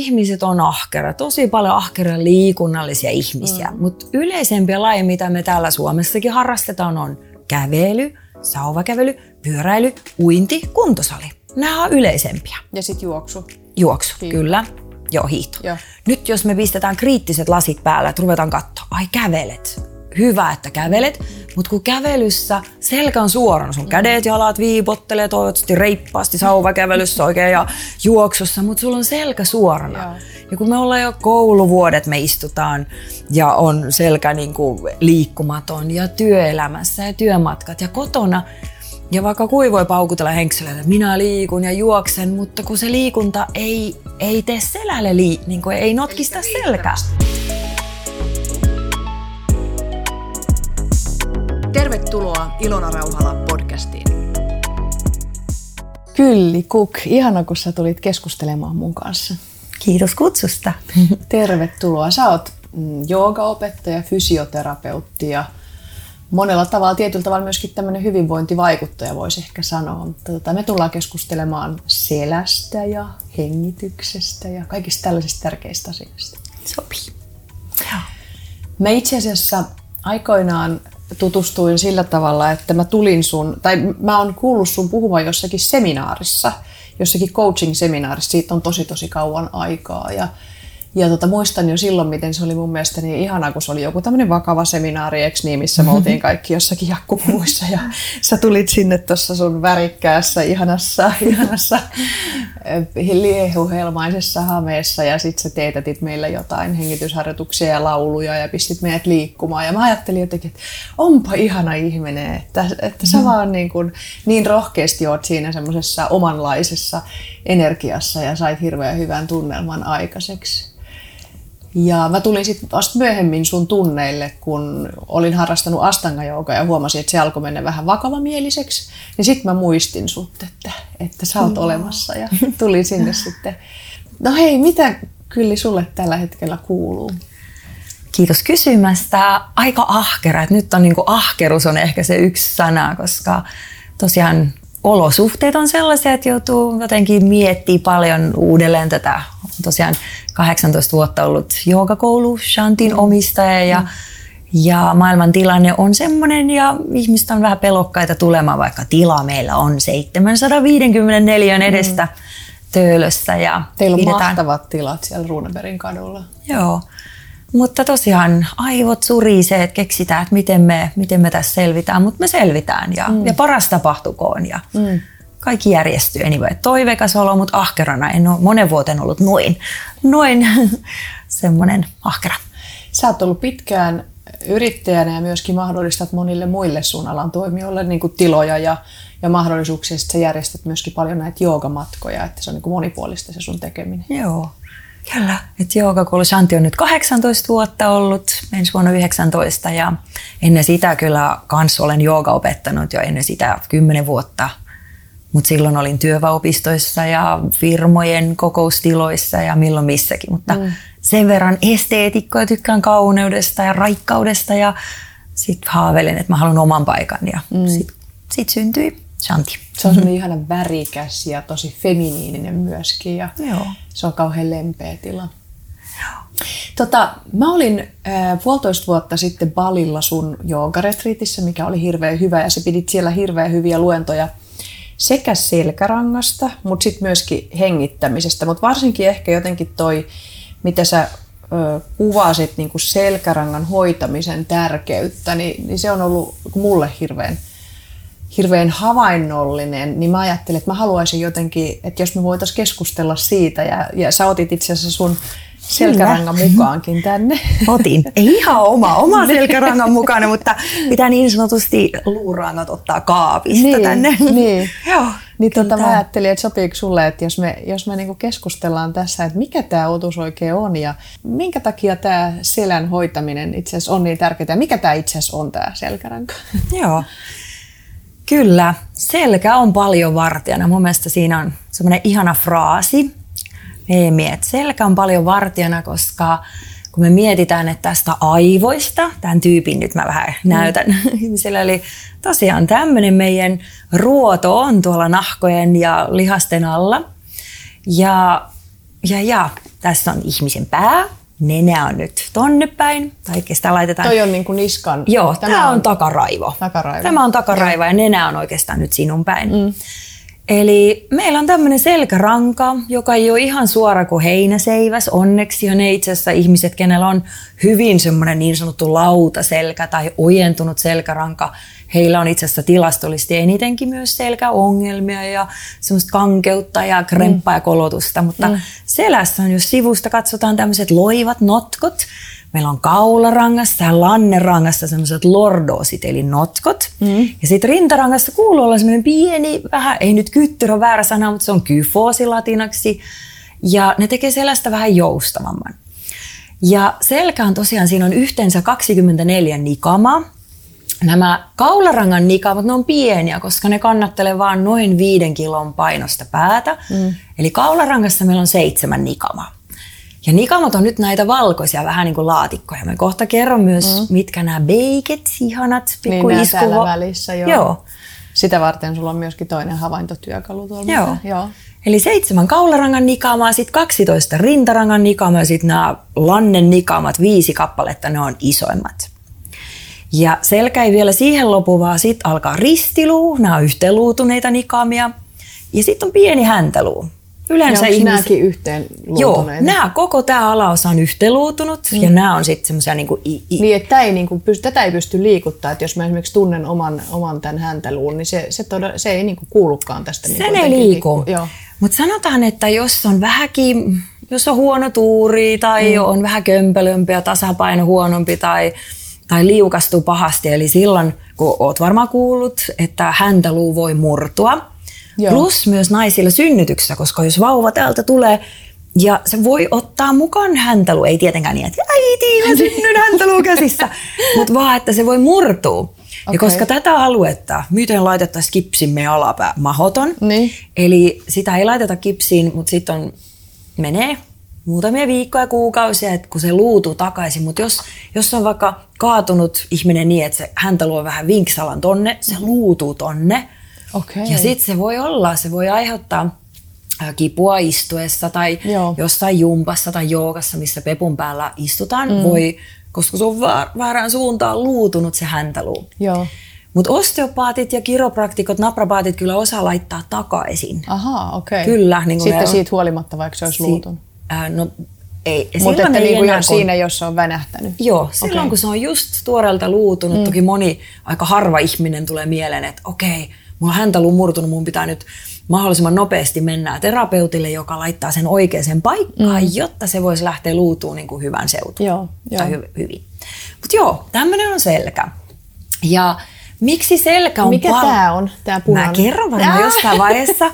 ihmiset on ahkera, tosi paljon ahkeria liikunnallisia ihmisiä, mm. mutta yleisempiä lajeja, mitä me täällä Suomessakin harrastetaan, on kävely, sauvakävely, pyöräily, uinti, kuntosali. Nämä on yleisempiä. Ja sitten juoksu. Juoksu, Hiihto. kyllä. Joo, hiihto. Joo. Nyt jos me pistetään kriittiset lasit päällä, että ruvetaan katsoa, ai kävelet, hyvä, että kävelet, mutta kun kävelyssä selkä on suorana, sun kädet, jalat viipottelee toivottavasti reippaasti sauvakävelyssä oikein ja juoksussa, mutta sulla on selkä suorana. Ja. ja kun me ollaan jo kouluvuodet, me istutaan ja on selkä niin kuin liikkumaton ja työelämässä ja työmatkat ja kotona, ja vaikka kui voi paukutella henkselölle, että minä liikun ja juoksen, mutta kun se liikunta ei, ei tee selälle, lii, niin kuin ei notkista selkää. Tervetuloa Ilona Rauhala podcastiin. Kylli Kuk, ihana kun sä tulit keskustelemaan mun kanssa. Kiitos kutsusta. Tervetuloa. Sä oot mm, joogaopettaja, fysioterapeutti ja monella tavalla, tietyllä tavalla myöskin tämmöinen hyvinvointivaikuttaja voisi ehkä sanoa. Mutta tota, me tullaan keskustelemaan selästä ja hengityksestä ja kaikista tällaisista tärkeistä asioista. Sopii. Me itse asiassa aikoinaan tutustuin sillä tavalla, että mä tulin sun, tai mä oon kuullut sun puhuvan jossakin seminaarissa, jossakin coaching-seminaarissa, siitä on tosi tosi kauan aikaa. Ja ja tota, muistan jo silloin, miten se oli mun mielestä niin ihanaa, kun se oli joku tämmöinen vakava seminaari, eikö niin, missä me oltiin kaikki jossakin jakkupuvuissa ja sä tulit sinne tuossa sun värikkäässä, ihanassa, ihanassa eh, liehuhelmaisessa hameessa ja sit sä teetätit meille jotain hengitysharjoituksia ja lauluja ja pistit meidät liikkumaan ja mä ajattelin jotenkin, että onpa ihana ihminen, että, että sä mm. vaan niin, kuin, niin rohkeasti oot siinä semmoisessa omanlaisessa energiassa ja sait hirveän hyvän tunnelman aikaiseksi. Ja mä tulin sitten vasta myöhemmin sun tunneille, kun olin harrastanut astanga ja huomasin, että se alkoi mennä vähän vakavamieliseksi. Niin sitten mä muistin sut, että, että sä oot mm. olemassa ja tulin sinne sitten. No hei, mitä kyllä sulle tällä hetkellä kuuluu? Kiitos kysymästä. Aika ahkera. Nyt on niin kuin ahkerus on ehkä se yksi sana, koska tosiaan olosuhteet on sellaisia, että joutuu jotenkin miettimään paljon uudelleen tätä. Tosiaan 18 vuotta ollut joogakoulu, Shantin omistaja ja, mm. ja maailman tilanne on semmoinen ja ihmiset on vähän pelokkaita tulemaan, vaikka tila meillä on 754 edestä mm. Töölössä. Ja Teillä on pidetään... mahtavat tilat siellä Runeberin kadulla. Joo. Mutta tosiaan aivot surisee, että keksitään, että miten me, miten me tässä selvitään, mutta me selvitään ja, mm. ja paras tapahtukoon ja mm. Kaikki järjestyy. Anyway, toiveikas olo, mutta ahkerana en ole monen vuoten ollut noin, noin semmoinen ahkera. Sä oot ollut pitkään yrittäjänä ja myöskin mahdollistat monille muille sun alan toimijoille niin kuin tiloja ja, ja mahdollisuuksia. Sitten sä järjestät myöskin paljon näitä joogamatkoja, että se on niin kuin monipuolista se sun tekeminen. Joo, Kyllä, että joogakoulu Shanti on nyt 18 vuotta ollut, ensi vuonna 19 ja ennen sitä kyllä kans olen jooga opettanut jo ennen sitä 10 vuotta. Mutta silloin olin työväopistoissa ja firmojen kokoustiloissa ja milloin missäkin. Mutta mm. sen verran esteetikkoja tykkään kauneudesta ja raikkaudesta ja sitten haaveilen, että mä haluan oman paikan ja mm. sitten sit syntyi Shanti. Se on mm-hmm. ihana värikäs ja tosi feminiininen myöskin ja Joo. se on kauhean lempeä tila. Tota, mä olin äh, puolitoista vuotta sitten Balilla sun joogaretriitissä, mikä oli hirveän hyvä ja se pidit siellä hirveän hyviä luentoja sekä selkärangasta, mutta sitten myöskin hengittämisestä, mutta varsinkin ehkä jotenkin toi, mitä sä ö, kuvasit niin kuin selkärangan hoitamisen tärkeyttä, niin, niin se on ollut mulle hirveän hirveän havainnollinen, niin mä ajattelin, että mä haluaisin jotenkin, että jos me voitaisiin keskustella siitä, ja, ja sä otit itse asiassa sun selkärangan mukaankin tänne. Otin. Ei ihan oma, oma selkärangan mukana, mutta pitää niin sanotusti luurangat ottaa kaapista niin, tänne. Niin, Joo, niin tota, mä ajattelin, että sopiiko sulle, että jos me, jos me niinku keskustellaan tässä, että mikä tämä otus oikein on ja minkä takia tämä selän hoitaminen itse asiassa on niin tärkeää mikä tämä itse asiassa on tämä selkäranka. Joo. Kyllä, selkä on paljon vartijana. Mun mielestä siinä on semmoinen ihana fraasi, meemi, että selkä on paljon vartijana, koska kun me mietitään, että tästä aivoista, tämän tyypin nyt mä vähän näytän mm. ihmisille, eli tosiaan tämmöinen meidän ruoto on tuolla nahkojen ja lihasten alla. Ja, ja, ja Tässä on ihmisen pää, nenä on nyt tonne päin, tai oikeastaan laitetaan... Toi on niin kuin niskan... Joo, tämä, tämä on, on takaraivo. takaraivo. Tämä on takaraivo ja. ja nenä on oikeastaan nyt sinun päin. Mm. Eli meillä on tämmöinen selkäranka, joka ei ole ihan suora kuin heinäseiväs. Onneksi on ne itse asiassa ihmiset, kenellä on hyvin semmoinen niin sanottu lautaselkä tai ojentunut selkäranka. Heillä on itse asiassa tilastollisesti enitenkin myös selkäongelmia ja semmoista kankeutta ja kremppaa mm. ja kolotusta. Mutta mm. selässä on, jos sivusta katsotaan tämmöiset loivat notkot, Meillä on kaularangassa ja lannerangassa semmoiset lordoosit, eli notkot. Mm. Ja sitten rintarangassa kuuluu olla semmoinen pieni, vähän, ei nyt kyttyrä väärä sana, mutta se on kyfoosi latinaksi. Ja ne tekee selästä vähän joustavamman. Ja selkä on tosiaan, siinä on yhteensä 24 nikamaa. Nämä kaularangan nikamat, ne on pieniä, koska ne kannattelee vain noin viiden kilon painosta päätä. Mm. Eli kaularangassa meillä on seitsemän nikamaa. Ja nikamat on nyt näitä valkoisia vähän niin kuin laatikkoja. Mä kohta kerron myös, mm. mitkä nämä beiket, ihanat pikku niin täällä välissä, joo. joo. Sitä varten sulla on myöskin toinen havaintotyökalu tuolla. Joo. joo. Eli seitsemän kaularangan nikaamaa, sitten 12 rintarangan nikaamaa, sitten nämä lannen nikaamat, viisi kappaletta, ne on isoimmat. Ja selkä ei vielä siihen lopu, vaan sitten alkaa ristiluu, nämä on yhteenluutuneita nikaamia. Ja sitten on pieni häntäluu. Yleensä ihmiset... nämäkin yhteen Joo, nämä, koko tämä alaosa on yhteenluutunut mm. ja nämä on sitten semmoisia niin kuin... I, i... Niin, että ei, niin kuin, tätä ei pysty liikuttaa, että jos mä esimerkiksi tunnen oman, oman tämän häntäluun, niin se, se, todella, se ei niin kuin kuulukaan tästä. Se niin ei liiku. Mutta sanotaan, että jos on vähänkin, jos on huono tuuri tai mm. on vähän kömpelömpi ja tasapaino huonompi tai, tai liukastuu pahasti, eli silloin, kun oot varmaan kuullut, että häntäluu voi murtua, Joo. Plus myös naisilla synnytyksessä, koska jos vauva täältä tulee ja se voi ottaa mukaan häntälu, ei tietenkään niin, että äiti, mä synnyn häntälu käsissä, mutta vaan, että se voi murtua. Okay. Ja koska tätä aluetta, miten laitettaisiin kipsin meidän alapää, mahoton. Niin. Eli sitä ei laiteta kipsiin, mutta sitten on, menee muutamia viikkoja, kuukausia, että kun se luutuu takaisin. Mutta jos, jos on vaikka kaatunut ihminen niin, että se häntälu on vähän vinksalan tonne, se luutuu tonne, Okay. Ja sitten se voi olla, se voi aiheuttaa kipua istuessa tai Joo. jossain jumpassa tai joogassa, missä pepun päällä istutaan, mm. voi, koska se on väärään suuntaan luutunut se häntäluu. Mutta osteopaatit ja kiropraktikot, naprapaatit kyllä osaa laittaa takaisin. Aha, okei. Okay. Kyllä. Niin Sitten siitä huolimatta, vaikka se olisi si- luutunut. Äh, no, ei. Mutta että niin kuin kun... siinä, jos se on vänähtänyt. Joo, silloin okay. kun se on just tuoreelta luutunut, mm. toki moni, aika harva ihminen tulee mieleen, että okei, okay, mulla on häntä murtunut, mun pitää nyt mahdollisimman nopeasti mennä terapeutille, joka laittaa sen oikeaan paikkaan, mm. jotta se voisi lähteä luutuun niin kuin hyvän seutuun. Joo, joo. Tai hy- hyvin. Mutta joo, tämmöinen on selkä. Ja Miksi selkä on Mikä pal- tämä on, tämä punainen? Mä kerron varmaan jossain vaiheessa.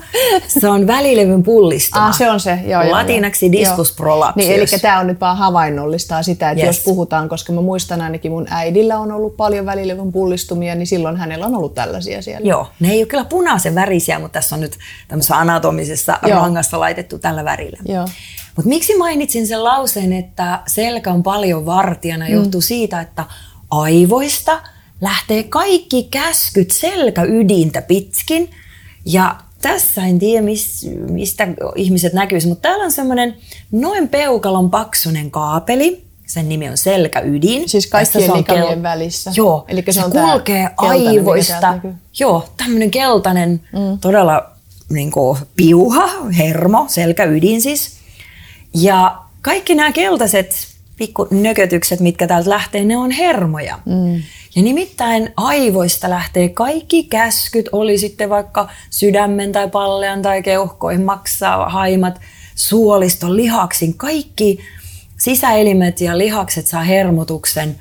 Se on välilevyn pullistuma. Ah, se on se, joo. Latinaksi joo. discus prolapsius. Niin, eli tämä on nyt vaan havainnollistaa sitä, että yes. jos puhutaan, koska mä muistan ainakin mun äidillä on ollut paljon välilevyn pullistumia, niin silloin hänellä on ollut tällaisia siellä. Joo, ne ei ole kyllä punaisen värisiä, mutta tässä on nyt tämmöisessä anatomisessa joo. rangassa laitettu tällä värillä. Joo. Mutta miksi mainitsin sen lauseen, että selkä on paljon vartijana, mm. johtuu siitä, että aivoista – lähtee kaikki käskyt selkäydintä pitkin. Ja tässä en tiedä, mistä ihmiset näkyisi, mutta täällä on semmoinen noin peukalon paksunen kaapeli. Sen nimi on selkäydin. Siis kaikkien kel... välissä. Joo, Eli se, se on kulkee aivoista. Joo, tämmöinen keltainen, mm. todella niin kuin, piuha, hermo, selkäydin siis. Ja kaikki nämä keltaiset pikku nökötykset, mitkä täältä lähtee, ne on hermoja. Mm. Ja nimittäin aivoista lähtee kaikki käskyt, oli sitten vaikka sydämen tai pallean tai keuhkoihin maksaa haimat, suoliston, lihaksin. Kaikki sisäelimet ja lihakset saa hermotuksen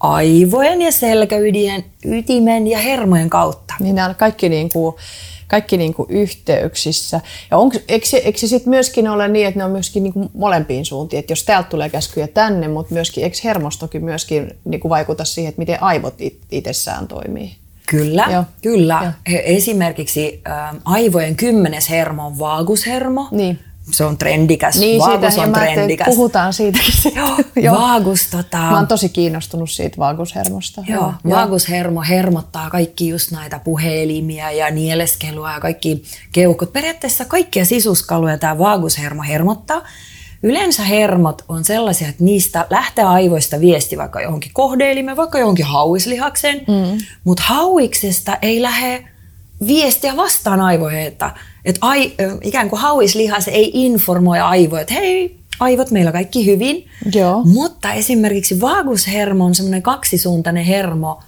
aivojen ja selkäydien, ytimen ja hermojen kautta. Niin nämä kaikki niin kuin kaikki niin kuin yhteyksissä. Ja onko, eikö, se, eikö se sitten myöskin ole niin, että ne on myöskin niin kuin molempiin suuntiin, että jos täältä tulee käskyjä tänne, mutta myöskin, eikö hermostokin myöskin niin kuin vaikuta siihen, että miten aivot itsessään toimii? Kyllä, Joo. kyllä. Joo. Esimerkiksi ä, aivojen kymmenes hermo on vaagushermo. Niin se on trendikäs. Niin, Vaagus siitä, on trendikäs. Puhutaan siitäkin. Joo, Joo. Vaagus, tota... Mä oon tosi kiinnostunut siitä vaagushermosta. Joo, Joo. vaagushermo hermottaa kaikki just näitä puhelimia ja nieleskelua ja kaikki keuhkot. Periaatteessa kaikkia sisuskaluja tämä vaagushermo hermottaa. Yleensä hermot on sellaisia, että niistä lähtee aivoista viesti vaikka johonkin kohdeelimeen, vaikka johonkin hauislihakseen, mm. mutta hauiksesta ei lähde viestiä vastaan aivoihin, että, että ai, ikään kuin hauislihas ei informoi aivoja, että hei, aivot meillä kaikki hyvin. Joo. Mutta esimerkiksi vaagushermo on semmoinen kaksisuuntainen hermo,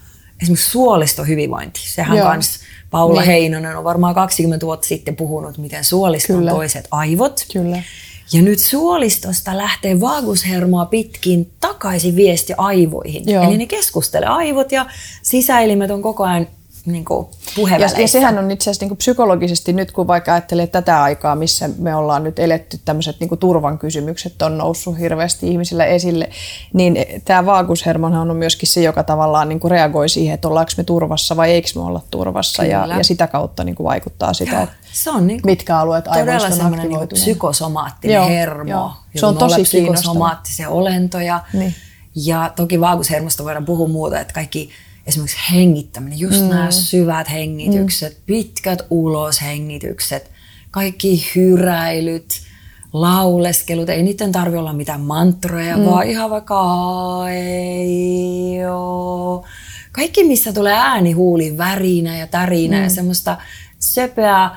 esimerkiksi suolistohyvinvointi. Sehän Joo. kans Paula niin. Heinonen on varmaan 20 vuotta sitten puhunut, miten suolisto on toiset aivot. Kyllä. Ja nyt suolistosta lähtee vaagushermoa pitkin takaisin viesti aivoihin. Joo. Eli ne keskustelee aivot ja sisäelimet on koko ajan niin kuin ja, ja sehän on itse asiassa niin kuin psykologisesti nyt, kun vaikka ajattelee tätä aikaa, missä me ollaan nyt eletty, tämmöiset niin turvan kysymykset on noussut hirveästi ihmisillä esille, niin tämä vaagushermonhan on myöskin se, joka tavallaan niin kuin reagoi siihen, että ollaanko me turvassa vai eikö me olla turvassa, ja, ja sitä kautta niin kuin vaikuttaa sitä, Joo. että se on niin mitkä alueet aivoista on. Todella niin psykosomaattinen Joo, hermo. Joo. Se on tosi psykosomaattisia olentoja. Niin. Ja toki vaagushermosta voidaan puhua muuta, että kaikki esimerkiksi hengittäminen, just mm. nämä syvät hengitykset, mm. pitkät uloshengitykset, kaikki hyräilyt, lauleskelut, ei niiden tarvi olla mitään mantroja, mm. vaan ihan vaikka ei Kaikki, missä tulee ääni huuliin, värinä ja tärinä mm. ja semmoista söpöä,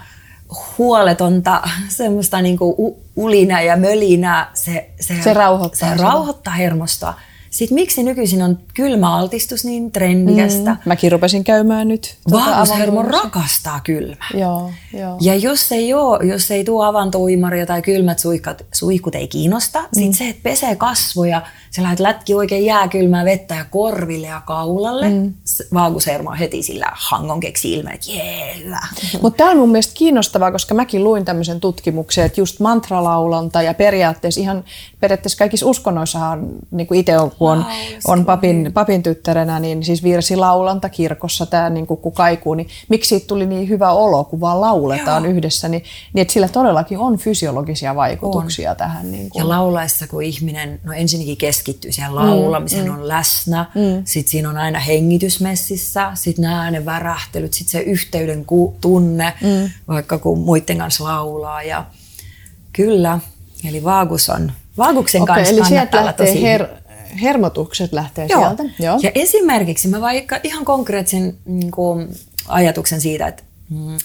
huoletonta, semmoista niinku ulina ja mölinää, se, se, se rauhoittaa, se rauhoittaa hermostoa. Sitten miksi nykyisin on kylmäaltistus niin trendikästä? Mm, mäkin rupesin käymään nyt. Tuota Vaagushermo rakastaa kylmää. Joo, joo. Ja jos ei, ole, jos ei tuo avantoimaria tai kylmät suihkat, suihkut ei kiinnosta, mm. sitten se, että pesee kasvoja, sä lähdet lätki oikein jääkylmää vettä ja korville ja kaulalle, mm. vaagushermo heti sillä hangon keksi ilme, että jee, hyvä. Mutta tämä on mun mielestä kiinnostavaa, koska mäkin luin tämmöisen tutkimuksen, että just mantralaulanta ja periaatteessa ihan periaatteessa kaikissa uskonnoissahan, niin kuin itse on, kun on, on papin, papin tyttärenä, niin siis virsilaulanta kirkossa, tämä niin kuin, kun kaikuu, niin miksi siitä tuli niin hyvä olo, kun vaan lauletaan Joo. yhdessä, niin, niin että sillä todellakin on fysiologisia vaikutuksia on. tähän. Niin kuin. Ja laulaessa, kun ihminen, no ensinnäkin keskittyy siihen laulamiseen, mm, mm. on läsnä, mm. sitten siinä on aina hengitysmessissä, sitten nämä äänen värähtelyt, sitten se yhteyden tunne, mm. vaikka kun muiden kanssa laulaa ja kyllä, eli vaagus on Vaaguksen okay, kanssa eli sieltä lähtee tosi... her, hermotukset lähtee Joo. sieltä. Joo. Ja esimerkiksi mä vaikka ihan konkreettisen niin kuin, ajatuksen siitä, että mm,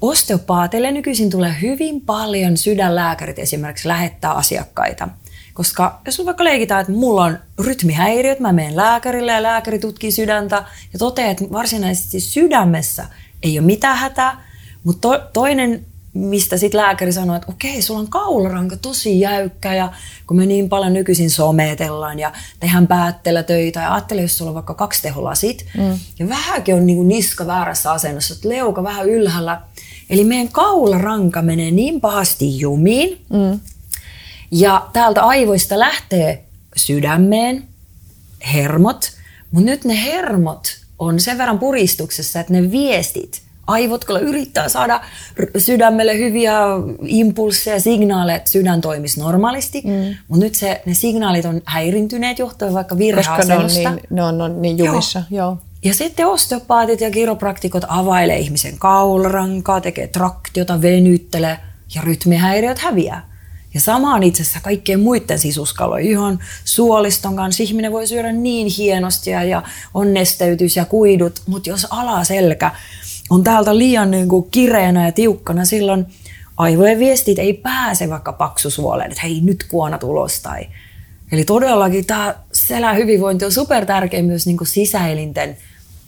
osteopaateille nykyisin tulee hyvin paljon sydänlääkärit esimerkiksi lähettää asiakkaita. Koska jos on vaikka leikitään, että mulla on rytmihäiriöt, mä menen lääkärille ja lääkäri tutkii sydäntä ja toteaa, että varsinaisesti sydämessä ei ole mitään hätää, mutta to, toinen mistä sitten lääkäri sanoi, että okei, sulla on kaularanka tosi jäykkä ja kun me niin paljon nykyisin sometellaan ja tehdään päätteellä töitä ja ajattele, jos sulla on vaikka kaksi teholasit mm. ja vähänkin on niin niska väärässä asennossa, että leuka vähän ylhäällä. Eli meidän kaularanka menee niin pahasti jumiin mm. ja täältä aivoista lähtee sydämeen hermot, mutta nyt ne hermot on sen verran puristuksessa, että ne viestit aivot kyllä yrittää saada sydämelle hyviä impulseja, signaaleja, että sydän toimisi normaalisti, mm. mutta nyt se, ne signaalit on häirintyneet johtuen vaikka virheasennosta. Koska ne on niin, ne on, on niin jumissa, joo. joo. Ja sitten osteopaatit ja kiropraktikot availee ihmisen kaularankaa, tekee traktiota, venyttelee ja rytmihäiriöt häviää. Ja sama on itse asiassa kaikkien muiden sisuskalojen. Ihan suoliston kanssa ihminen voi syödä niin hienosti ja on nesteytys ja kuidut, mutta jos alaselkä on täältä liian niin kuin kireänä ja tiukkana, silloin aivojen viestit ei pääse vaikka paksusuoleen, että hei nyt kuona tulos tai Eli todellakin tämä selän hyvinvointi on super tärkeä myös niin kuin sisäelinten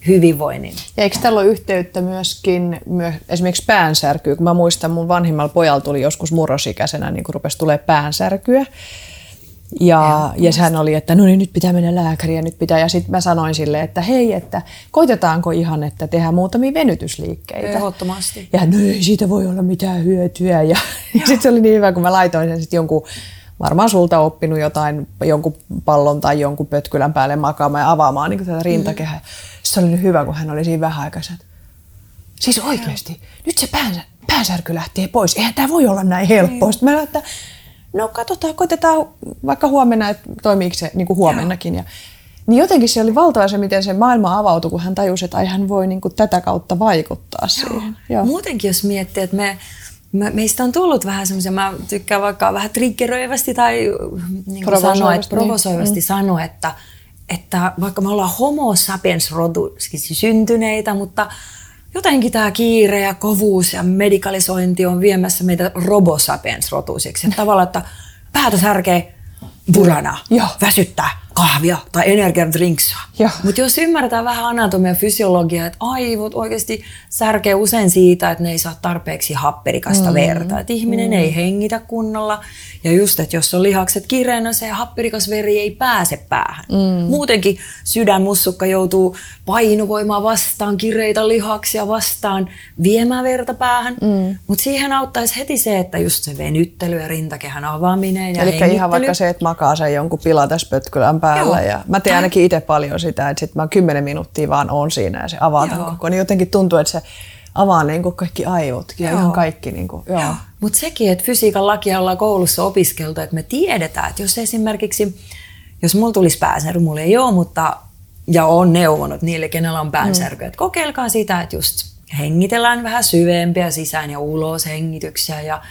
hyvinvoinnin. Ja eikö tällä ole yhteyttä myöskin myös esimerkiksi päänsärkyyn? Kun mä muistan, mun vanhimmalla pojalla tuli joskus murrosikäisenä, niin kun rupesi tulee päänsärkyä. Ja, ja sehän oli, että no niin, nyt pitää mennä lääkäriin ja nyt pitää. Ja sitten mä sanoin sille, että hei, että koitetaanko ihan, että tehdään muutamia venytysliikkeitä. Ehdottomasti. Ja no ei siitä voi olla mitään hyötyä. Ja, ja sitten se oli niin hyvä, kun mä laitoin sen sitten jonkun, varmaan sulta oppinut jotain, jonkun pallon tai jonkun pötkylän päälle makaamaan ja avaamaan niin tätä rintakehää. Mm. Se oli niin hyvä, kun hän oli siinä vähän aikaa, Siis oikeasti, nyt se päänsä, päänsärky lähtee pois. Eihän tämä voi olla näin helppoa. Niin. Mä että no katsotaan, koitetaan vaikka huomenna, että toimiiko se niin kuin huomennakin. Ja, niin jotenkin se oli valtava se, miten se maailma avautui, kun hän tajusi, että ai hän voi niin kuin tätä kautta vaikuttaa Joo. siihen. Joo. Muutenkin jos miettii, että me, meistä on tullut vähän semmoisia, mä tykkään vaikka vähän triggeröivästi tai niin provosoivasti, sanoa, että provosoivasti niin. sanoa, että, että vaikka me ollaan homo sapiens rotu siis syntyneitä, mutta jotenkin tämä kiire ja kovuus ja medikalisointi on viemässä meitä robo sapiens rotuisiksi. Tavallaan, että päätä särkee burana, Joo. väsyttää kahvia tai energiadrinksia. Mutta jos ymmärretään vähän anatomia ja fysiologiaa, että aivot oikeasti särkee usein siitä, että ne ei saa tarpeeksi happerikasta mm. verta. Että ihminen mm. ei hengitä kunnolla. Ja just, että jos on lihakset kireänä, se happerikas veri ei pääse päähän. Mm. Muutenkin sydänmussukka joutuu painovoimaa vastaan, kireitä lihaksia vastaan, viemään verta päähän. Mm. Mutta siihen auttaisi heti se, että just se venyttely ja rintakehän avaaminen ja Eli ihan vaikka se, että makaa sen jonkun pilatespötkylän päällä. Joo. Ja mä teen ainakin itse paljon sitä, että sit mä kymmenen minuuttia vaan on siinä ja se avaa tämän koko. Niin jotenkin tuntuu, että se avaa niin kuin kaikki aivotkin ja ihan kaikki. Niin kuin, joo. Joo. Mutta sekin, että fysiikan lakia ollaan koulussa opiskeltu, että me tiedetään, että jos esimerkiksi, jos mulla tulisi päänsärky, mulla ei ole, mutta ja on neuvonut niille, kenellä on päänsärky, mm. että kokeilkaa sitä, että just hengitellään vähän syvempiä sisään ja ulos hengityksiä ja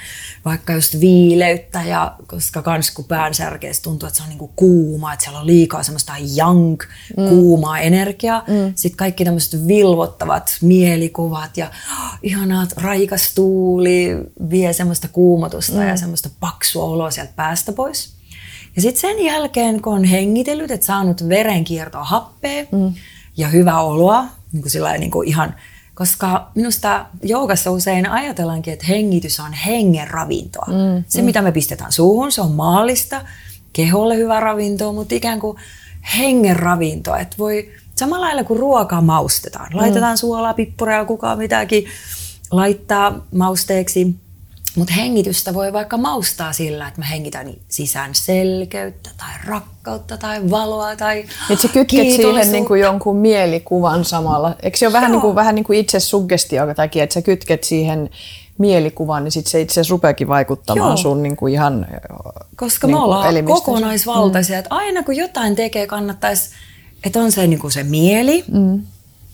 vaikka just viileyttä, ja, koska kans kun pään särkeessä tuntuu, että se on niinku kuuma, että siellä on liikaa semmoista young, mm. kuumaa energiaa. Mm. Sitten kaikki tämmöiset vilvottavat mielikuvat ja oh, ihanat raikas tuuli vie semmoista kuumotusta mm. ja semmoista paksua oloa sieltä päästä pois. Ja sitten sen jälkeen, kun on hengitellyt, että saanut verenkiertoa happea mm. ja hyvää oloa, niin kuin sillä niin kuin ihan koska minusta joogassa usein ajatellaankin, että hengitys on hengen ravintoa. Mm, se, mm. mitä me pistetään suuhun, se on maallista, keholle hyvä ravintoa, mutta ikään kuin hengen ravintoa. Että voi samalla lailla kuin ruokaa maustetaan. Mm. Laitetaan suolaa, pippuria, kukaan mitäkin laittaa mausteeksi. Mutta hengitystä voi vaikka maustaa sillä, että mä hengitän sisään selkeyttä tai rakkautta tai valoa tai Et sä kytket siihen niin kuin jonkun mielikuvan samalla. Eikö se ole vähän, niin kuin, vähän niin kuin itse suggestio takia, että sä kytket siihen mielikuvan, niin sit se itse asiassa rupeakin vaikuttamaan Joo. sun niin kuin ihan Koska niin me ollaan elimistä. kokonaisvaltaisia, mm. että aina kun jotain tekee, kannattaisi, että on se, niin kuin se mieli, mm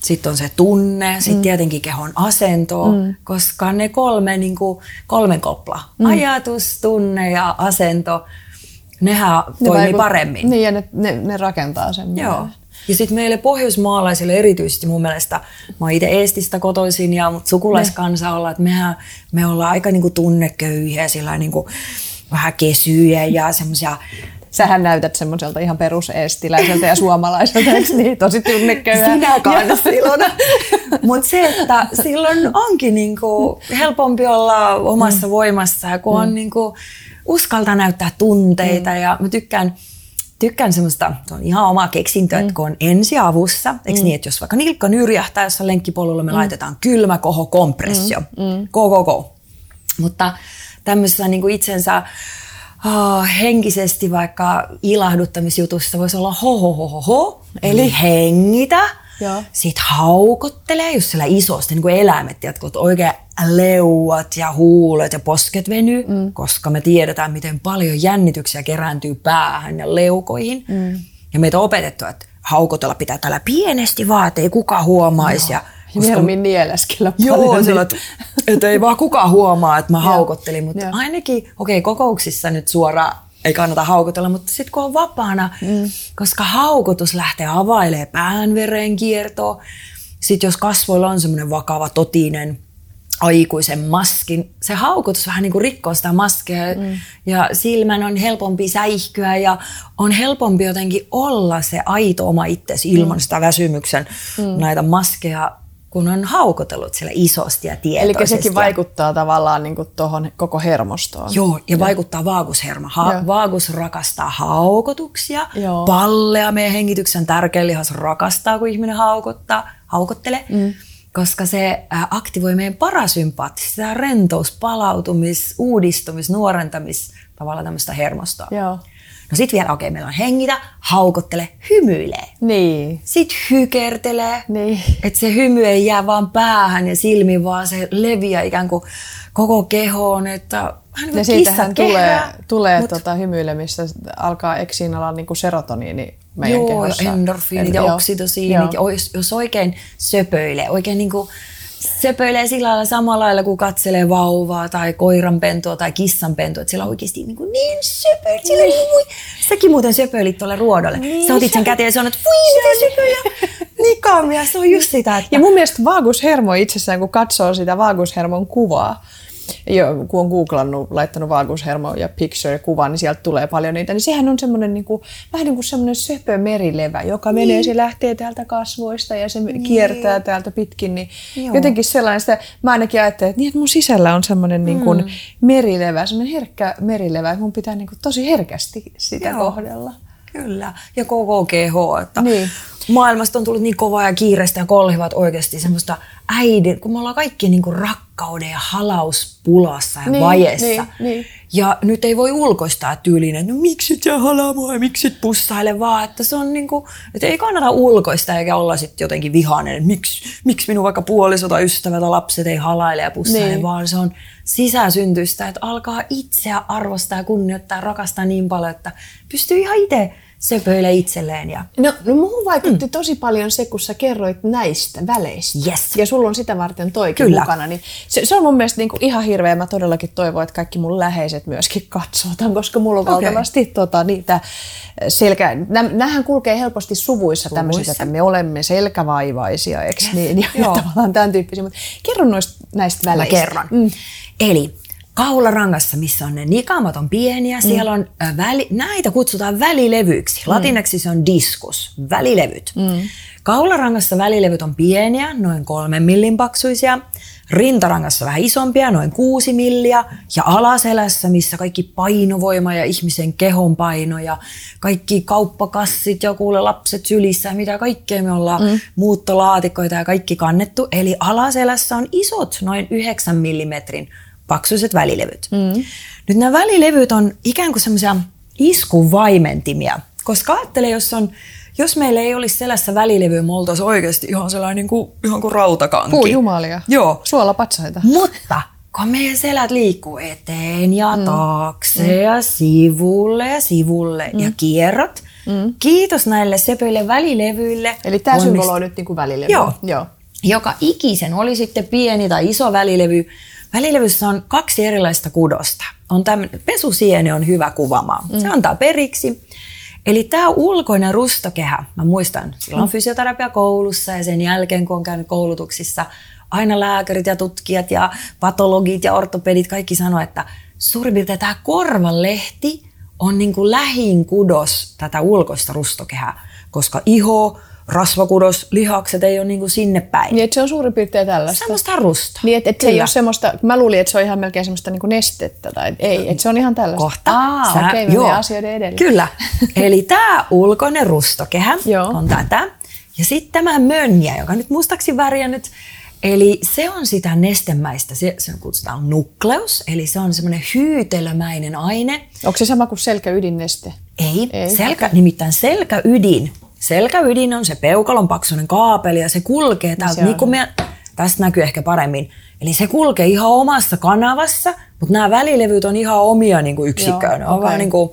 sitten on se tunne, sitten mm. tietenkin kehon asento, mm. koska ne kolme, niin kuin, kolmen kopla, mm. ajatus, tunne ja asento, nehän ne toimii vaikut, paremmin. Niin, ja ne, ne, ne rakentaa sen. Joo. Ja sitten meille pohjoismaalaisille erityisesti mun mielestä, mä oon itse Eestistä kotoisin ja mut sukulaiskansa olla, että mehän, me ollaan aika niinku tunneköyhiä, sillä niinku vähän kesyjä ja semmoisia sähän näytät semmoiselta ihan peruseestiläiseltä ja suomalaiselta, eikö niin? Tosi tunneköyhä. Sinä kanssa silloin. Mutta se, että silloin onkin niinku helpompi olla omassa mm. voimassa, kun on mm. niinku uskaltaa näyttää tunteita. Mm. Ja mä tykkään, tykkään semmoista, se on ihan oma keksintö, mm. että kun on ensiavussa, eikö mm. niin, että jos vaikka nilkka nyrjähtää jossain lenkkipolulla, me mm. laitetaan kylmä koho kompressio. Mm. Mm. Go, go, go. Mutta tämmöisessä niin kuin itsensä oh, henkisesti vaikka ilahduttamisjutussa voisi olla ho ho ho ho ho, eli mm. hengitä. Sitten haukottelee, jos siellä isosti, niin kuin eläimet, kun oikein leuat ja huulet ja posket venyy, mm. koska me tiedetään, miten paljon jännityksiä kerääntyy päähän ja leukoihin. Mm. Ja meitä on opetettu, että haukotella pitää tällä pienesti vaan, että ei kukaan huomaisi. Ja koska... Mieluummin nieleskellä Joo, sillä, että, että ei vaan kukaan huomaa, että mä haukottelin. Mutta ja. ainakin, okei, okay, kokouksissa nyt suoraan ei kannata haukotella, mutta sitten kun on vapaana, mm. koska haukotus lähtee availemaan päänverenkiertoa. Sitten jos kasvoilla on semmoinen vakava, totinen, aikuisen maskin, se haukotus vähän niin kuin rikkoo sitä maskia mm. ja silmän on helpompi säihkyä ja on helpompi jotenkin olla se aito oma itsesi ilman mm. sitä väsymyksen mm. näitä maskeja kun on haukotellut siellä isosti ja tietoisesti. Eli sekin vaikuttaa tavallaan niin tuohon koko hermostoon. Joo, ja, ja. vaikuttaa vaagushermo. Ha- vaagus rakastaa haukotuksia, Joo. pallea meidän hengityksen tärkeä lihas rakastaa, kun ihminen haukottaa, haukottelee. Mm. Koska se aktivoi meidän parasympaattista rentous, palautumis, uudistumis, nuorentamis, tavallaan tämmöistä hermostoa. Joo. No sit vielä, okei, okay, meillä on hengitä, haukottele, hymyilee. Niin. Sit hykertelee. Niin. Että se hymy ei jää vaan päähän ja silmiin, vaan se leviää ikään kuin koko kehoon. Että hän ja siitähän tulee, tulee Mut, tota hymyilemistä, alkaa eksiin olla niin serotoniini meidän joo, kehossa. endorfiinit ja oksitosiinit. Ja jos, jos oikein söpöilee, oikein niin kuin söpöilee sillä lailla samalla lailla, kun katselee vauvaa tai koiranpentua tai kissanpentua, että siellä on oikeasti niin, kuin niin söpöillä. Siellä niin. Voi. Säkin muuten söpöilit tuolle ruodolle. Niin, Sä otit sen käteen ja sanoit, voi mitä söpöillä. Niin kaamia, se on just sitä. Että... Ja mun mielestä vaagushermo itsessään, kun katsoo sitä vaagushermon kuvaa, jo, kun on googlannut, laittanut vaagushermo ja picture kuva, niin sieltä tulee paljon niitä, niin sehän on semmoinen niin kuin, vähän niin kuin semmoinen söpö merilevä, joka niin. menee, se lähtee täältä kasvoista ja se niin. kiertää täältä pitkin, niin Joo. jotenkin sellainen, sitä, mä ainakin ajattelen, että, niin, että mun sisällä on semmoinen niin kuin mm. merilevä, semmoinen herkkä merilevä, että mun pitää niin kuin tosi herkästi sitä Joo. kohdella. Kyllä, ja koko GH, että niin. maailmasta on tullut niin kovaa ja kiireistä ja kolhivat oikeasti semmoista äidin, kun me ollaan kaikki niin kuin rakkauden ja halauspulassa ja niin, vajeessa. Niin, niin. Ja nyt ei voi ulkoistaa tyyliin, että no miksi et sä halaa mua ja miksi et pussaile vaan, että se on niin kuin, että ei kannata ulkoista eikä olla sitten jotenkin vihainen, että miksi, miksi minun vaikka puoliso tai ystävä tai lapset ei halaile ja pussaile, niin. vaan se on sisäsyntyistä, että alkaa itseä arvostaa ja kunnioittaa ja rakastaa niin paljon, että pystyy ihan itse söpöilee itselleen. Ja... No, no muuhun vaikutti mm. tosi paljon se, kun sä kerroit näistä väleistä. Yes. Ja sulla on sitä varten toikin Kyllä. mukana. Niin se, se on mun mielestä niinku ihan hirveä. Mä todellakin toivon, että kaikki mun läheiset myöskin katsotaan, koska mulla on okay. valtavasti tota, niitä selkä... Nämähän kulkee helposti suvuissa tämmöiset, että me olemme selkävaivaisia, eikö yes. niin? Ja, ja tavallaan tämän tyyppisiä. Mutta kerro noista näistä väleistä. Mä kerron. Mm. Eli kaularangassa, missä on ne nikamat on pieniä, mm. siellä on äh, väli, näitä kutsutaan välilevyiksi. Mm. Latinaksi se on diskus, välilevyt. Mm. Kaularangassa välilevyt on pieniä, noin kolmen millin paksuisia. Rintarangassa vähän isompia, noin kuusi milliä. Ja alaselässä, missä kaikki painovoima ja ihmisen kehon paino ja kaikki kauppakassit ja kuule lapset sylissä mitä kaikkea me ollaan mm. muuttolaatikoita ja kaikki kannettu. Eli alaselässä on isot, noin 9 millimetrin paksuiset välilevyt. Mm. Nyt nämä välilevyt on ikään kuin semmoisia iskuvaimentimia, koska ajattele, jos on jos meillä ei olisi selässä välilevyä, me oltaisiin oikeasti ihan sellainen niin kuin, ihan kuin rautakanki. Puu jumalia. Joo. Suolapatsaita. Mutta kun meidän selät liikkuu eteen ja mm. taakse mm. ja sivulle ja sivulle mm. ja kierrot, mm. kiitos näille sepöille välilevyille. Eli tämä symboloi nyt niin kuin välilevy. Joo. Joo. Joka ikisen, oli sitten pieni tai iso välilevy, Välilevyssä on kaksi erilaista kudosta. On tämmöinen, pesusieni on hyvä kuvaamaan. Mm. Se antaa periksi. Eli tämä ulkoinen rustokehä, mä muistan, silloin mm. fysioterapia koulussa ja sen jälkeen, kun on käynyt koulutuksissa, aina lääkärit ja tutkijat ja patologit ja ortopedit kaikki sanoo, että suurin piirtein tämä korvalehti on niin kuin lähin kudos tätä ulkoista rustokehää, koska iho, rasvakudos, lihakset ei ole niin kuin sinne päin. Niin, se on suurin piirtein tällaista. Semmoista rusta. Niin, että, että se ei ole semmoista, mä luulin, että se on ihan melkein semmoista niin kuin nestettä, tai ei, että se on ihan tällaista. Kohta. Aa, Sä, okei, okay, joo. asioiden edelle. Kyllä. Eli tämä ulkoinen rustokehä on tätä. Ja sitten tämä mönjä, joka nyt mustaksi väriä nyt, Eli se on sitä nestemäistä, se, se kutsutaan nukleus, eli se on semmoinen hyytelömäinen aine. Onko se sama kuin selkäydinneste? Ei, Ei. Selkä, okay. nimittäin selkäydin selkäydin on se peukalon paksuinen kaapeli ja se kulkee täältä, niin kuin me, tästä näkyy ehkä paremmin. Eli se kulkee ihan omassa kanavassa, mutta nämä välilevyt on ihan omia niin kuin yksikköä. Joo, ne on okay. vaan niin kuin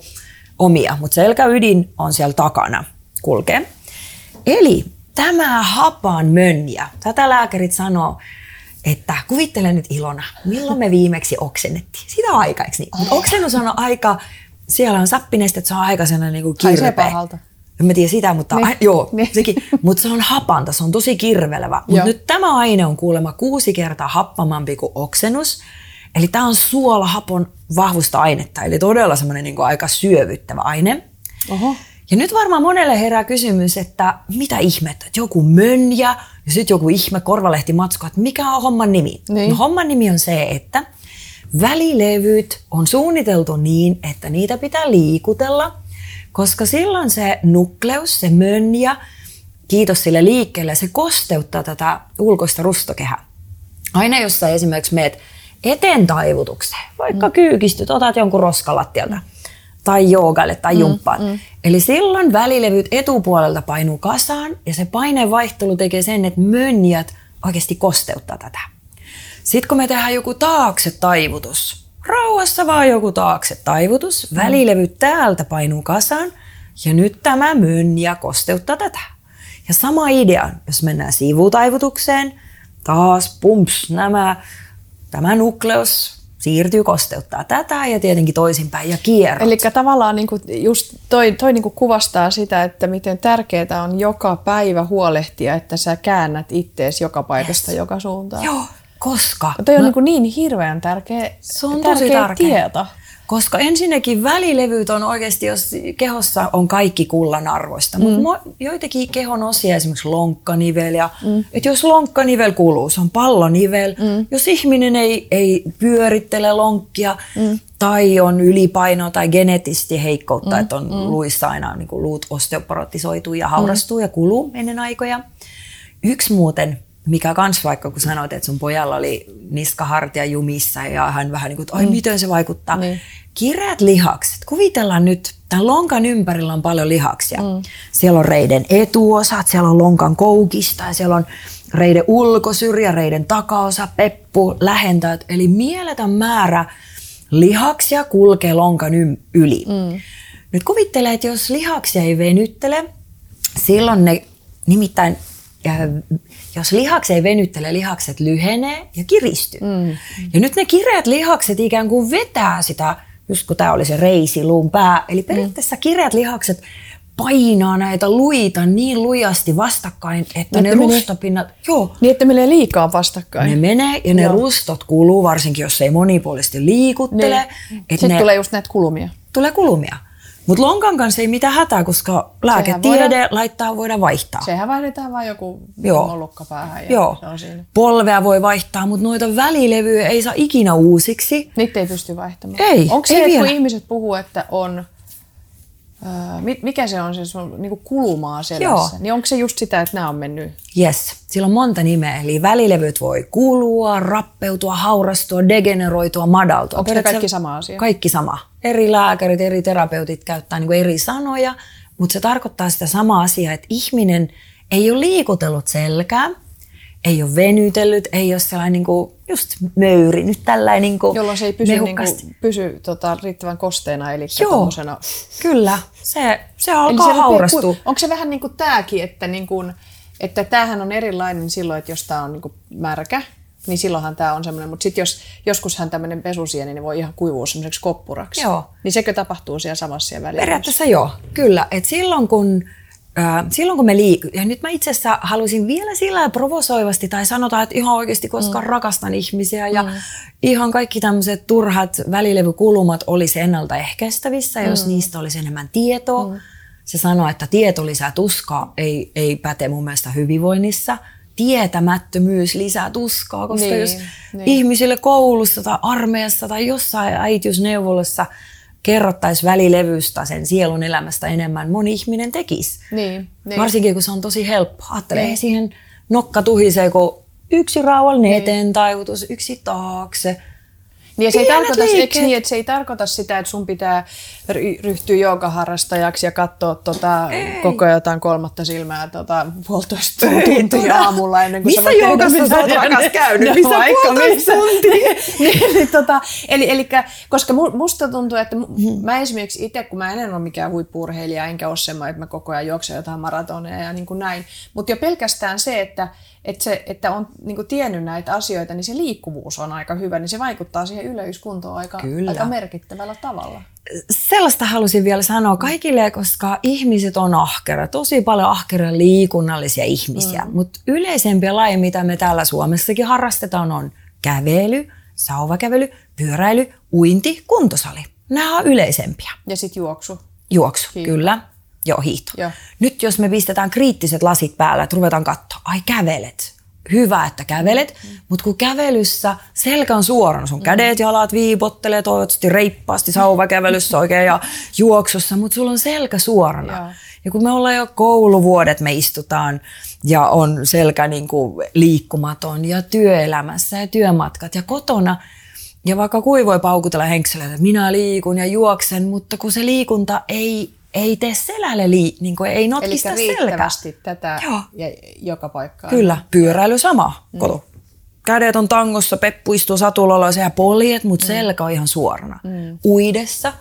omia, mutta selkäydin on siellä takana, kulkee. Eli tämä hapan mönjä, tätä lääkärit sanoo, että kuvittele nyt Ilona, milloin me viimeksi oksennettiin. Sitä on aika, eikö niin? Oksennus on aika, siellä on sappinestet, se on aika sellainen niin kuin kirpe. En mä tiedä sitä, mutta niin. joo, niin. sekin. Mutta se on hapanta, se on tosi kirvelevä. Mutta nyt tämä aine on kuulemma kuusi kertaa happamampi kuin oksennus. Eli tämä on suolahapon vahvusta ainetta, eli todella semmoinen niin aika syövyttävä aine. Oho. Ja nyt varmaan monelle herää kysymys, että mitä ihmettä, että joku mönjä ja sitten joku ihme korvalehti matsku, että mikä on homman nimi? Niin. No, homman nimi on se, että välilevyt on suunniteltu niin, että niitä pitää liikutella – koska silloin se nukleus, se mönjä, kiitos sille liikkeelle, se kosteuttaa tätä ulkoista rustokehää. Aina jos sä esimerkiksi meet eteen taivutukseen, vaikka mm. kyykistyt, otat jonkun roskalattialta, mm. tai joogalle tai mm, jumppaan. Mm. Eli silloin välilevyt etupuolelta painuu kasaan ja se painevaihtelu tekee sen, että mönjät oikeasti kosteuttaa tätä. Sitten kun me tehdään joku taakse taivutus, rauhassa vaan joku taakse taivutus, välilevyt täältä painuu kasaan ja nyt tämä mönjä kosteuttaa tätä. Ja sama idea, jos mennään sivutaivutukseen taas pumps, nämä, tämä nukleus siirtyy kosteuttaa tätä ja tietenkin toisinpäin ja kierrot. Eli tavallaan niinku just toi, toi niinku kuvastaa sitä, että miten tärkeää on joka päivä huolehtia, että sä käännät ittees joka paikasta yes. joka suuntaan. Joo, koska... Toi on no, niinku niin hirveän tärkeä, se on tärkeä tosi tärkeä tieto. Koska ensinnäkin välilevyt on oikeasti, jos kehossa on kaikki kullan arvoista, mm. mutta joitakin kehon osia, esimerkiksi lonkkanivel, ja, mm. että jos lonkkanivel kuluu, se on pallonivel. Mm. Jos ihminen ei, ei pyörittele lonkkia mm. tai on ylipainoa tai geneettisesti heikkoutta, mm. että on mm. luissa aina niin kuin luut osteoporotisoituu ja haurastuu mm. ja kuluu ennen aikoja. Yksi muuten mikä kans vaikka kun sanoit, että sun pojalla oli niskahartia jumissa ja hän vähän niin kuin, ai mm. miten se vaikuttaa. Niin. Kireät lihakset, kuvitellaan nyt, tämän lonkan ympärillä on paljon lihaksia. Mm. Siellä on reiden etuosat, siellä on lonkan koukista ja siellä on reiden ulkosyrjä, reiden takaosa, peppu, lähentäjät. Eli mieletön määrä lihaksia kulkee lonkan yli. Mm. Nyt kuvittele, että jos lihaksia ei venyttele, silloin ne nimittäin jos lihakset ei venyttele, lihakset lyhenee ja kiristyy. Mm. Ja nyt ne kireät lihakset ikään kuin vetää sitä, just kun tämä oli se reisiluun pää. Eli periaatteessa mm. kireät lihakset painaa näitä luita niin lujasti vastakkain, että niin, ne, ne rustopinnat... Joo. Niin, että menee liikaa vastakkain. Ne menee ja ne joo. rustot kuluu, varsinkin jos ei monipuolisesti liikuttele. Niin. Sitten ne, tulee just näitä kulumia. Tulee kulumia. Mutta lonkan kanssa ei mitään hätää, koska lääketiede voidaan, laittaa voidaan vaihtaa. Sehän vaihdetaan vain joku mollukka päähän ja Joo. se on siinä. Polvea voi vaihtaa, mutta noita välilevyjä ei saa ikinä uusiksi. Niitä ei pysty vaihtamaan. Ei, Onko se, ei että kun ihmiset puhuu, että on mikä se on se sun niin kulumaa selässä? Joo. Niin onko se just sitä, että nämä on mennyt? Yes, sillä on monta nimeä. Eli välilevyt voi kulua, rappeutua, haurastua, degeneroitua, madaltua. Onko ne kaikki sama asia? Kaikki sama. Eri lääkärit, eri terapeutit käyttää niin eri sanoja, mutta se tarkoittaa sitä samaa asiaa, että ihminen ei ole liikutellut selkää, ei ole venytellyt, ei ole sellainen niin kuin just möyri, nyt tällainen niin kuin Jolloin se ei pysy, niin kuin, pysy tota, riittävän kosteena, eli Joo, tommosena... kyllä. Se, se alkaa se haurastua. Rupeaa, onko se vähän niin kuin tämäkin, että, niin kuin, että tämähän on erilainen silloin, että jos tämä on niin kuin märkä, niin silloinhan tämä on semmoinen, mutta sitten jos joskushan tämmöinen pesusieni, niin voi ihan kuivua semmoiseksi koppuraksi. Joo. Niin sekö tapahtuu siellä samassa siellä välillä? Periaatteessa joo, kyllä. Et silloin kun silloin kun me liiku, ja nyt mä itse asiassa haluaisin vielä sillä provosoivasti, tai sanotaan, että ihan oikeasti, koska mm. rakastan ihmisiä, ja mm. ihan kaikki tämmöiset turhat välilevykulumat olisi ennaltaehkäistävissä, jos mm. niistä olisi enemmän tietoa. Mm. Se sanoo, että tieto lisää tuskaa, ei, ei päte mun mielestä hyvinvoinnissa. Tietämättömyys lisää tuskaa, koska niin, jos niin. ihmisille koulussa tai armeijassa tai jossain äitiysneuvolassa – kerrottaisiin välilevystä sen sielun elämästä enemmän, moni ihminen tekisi. Niin, niin. Varsinkin kun se on tosi helppo. Ajattele, niin. siihen nokka tuhisee, kun yksi rauhallinen niin. eteen taivutus, yksi taakse. Niin se ei, tarkoita, eikö niin, että se ei tarkoita sitä, että sun pitää ryhtyä joogaharrastajaksi ja katsoa tota, koko jotain kolmatta silmää tota, puolitoista tuntia aamulla ennen kuin Missä joogassa sä oot rakas käynyt? Missä puolitoista tuntia? niin, niin, tota, eli, eli, koska musta tuntuu, että hmm. mä esimerkiksi itse, kun mä en ole mikään huippurheilija, enkä ole semmoinen, että mä koko ajan juoksen jotain maratoneja ja niin kuin näin, mutta jo pelkästään se, että että, se, että on niin tiennyt näitä asioita, niin se liikkuvuus on aika hyvä, niin se vaikuttaa siihen yleiskuntoon aika, aika merkittävällä tavalla. Sellaista halusin vielä sanoa kaikille, koska ihmiset on ahkera, tosi paljon ahkera liikunnallisia ihmisiä, mm. mutta yleisempiä lajeja, mitä me täällä Suomessakin harrastetaan, on kävely, sauvakävely, pyöräily, uinti, kuntosali. Nämä on yleisempiä. Ja sitten juoksu. Juoksu, Hiihto. kyllä. Joo, hiihto. Joo. Nyt jos me pistetään kriittiset lasit päällä, että ruvetaan katsoa, ai kävelet. Hyvä, että kävelet, mm. mutta kun kävelyssä selkä on suorana, sun mm. kädet, jalat viipottelee toivottavasti reippaasti sauvakävelyssä oikein ja juoksussa, mutta sulla on selkä suorana. Joo. Ja kun me ollaan jo kouluvuodet, me istutaan ja on selkä niin kuin liikkumaton ja työelämässä ja työmatkat ja kotona, ja vaikka kuin voi paukutella henkseleitä, että minä liikun ja juoksen, mutta kun se liikunta ei ei tee selälle, lii, niin kuin ei notkista Eli tätä Joo. Ja joka paikkaan. Kyllä, pyöräily sama. Mm. Koto. Kädet on tangossa, peppu istuu satulalla ja poljet, mutta mm. selkä on ihan suorana. Mm. Uidessa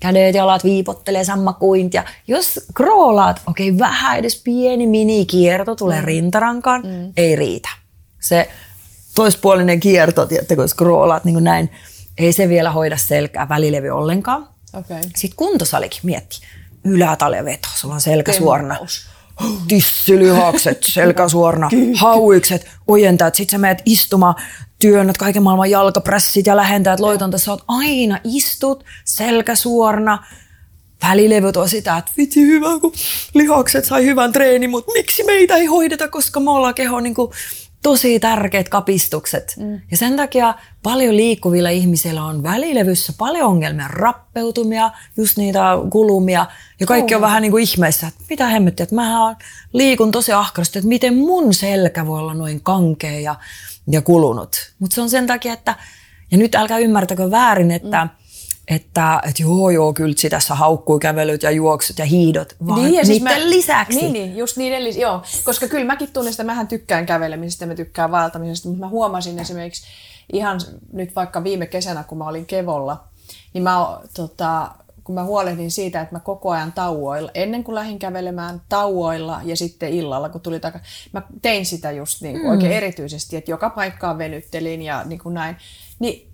kädet jalat viipottelee sammakuint. Ja jos kroolaat, okei, okay, vähän edes pieni minikierto tulee mm. rintarankaan, mm. ei riitä. Se toispuolinen kierto, tiedätte, kun scrollaat niin kuin näin. Ei se vielä hoida selkää välilevy ollenkaan. Okay. Sitten kuntosalikin mietti. Ylätalveto, sulla on selkä suorana. Tissilihakset, selkä suorana, hauikset, ojentajat. Sitten sä menet istumaan, työnnät kaiken maailman jalkaprässit ja lähentäät loitonta. Sä oot aina istut, selkä suorana. Välilevyt on sitä, että vitsi hyvä, kun lihakset sai hyvän treenin, mutta miksi meitä ei hoideta, koska me ollaan keho niin kuin tosi tärkeät kapistukset. Mm. Ja sen takia paljon liikkuvilla ihmisillä on välilevyssä paljon ongelmia, rappeutumia, just niitä kulumia. Ja kaikki oh. on vähän niin kuin ihmeessä, että mitä hemmettiä, että mä liikun tosi ahkarasti, että miten mun selkä voi olla noin kankea ja, ja kulunut. Mutta se on sen takia, että, ja nyt älkää ymmärtäkö väärin, että mm että, että joo, joo, kyllä tässä haukkuu kävelyt ja juoksut ja hiidot, vaan niin, ja siis niiden mä, lisäksi. Niin, niin, just niiden lisäksi, joo. Koska kyllä mäkin tunnistan, mähän tykkään kävelemisestä, mä tykkään vaeltamisesta, mutta mä huomasin esimerkiksi ihan nyt vaikka viime kesänä, kun mä olin Kevolla, niin mä, tota, kun mä huolehdin siitä, että mä koko ajan tauoilla, ennen kuin lähdin kävelemään tauoilla ja sitten illalla, kun tuli takaisin, mä tein sitä just niin kuin mm. oikein erityisesti, että joka paikkaan venyttelin ja niin kuin näin. Niin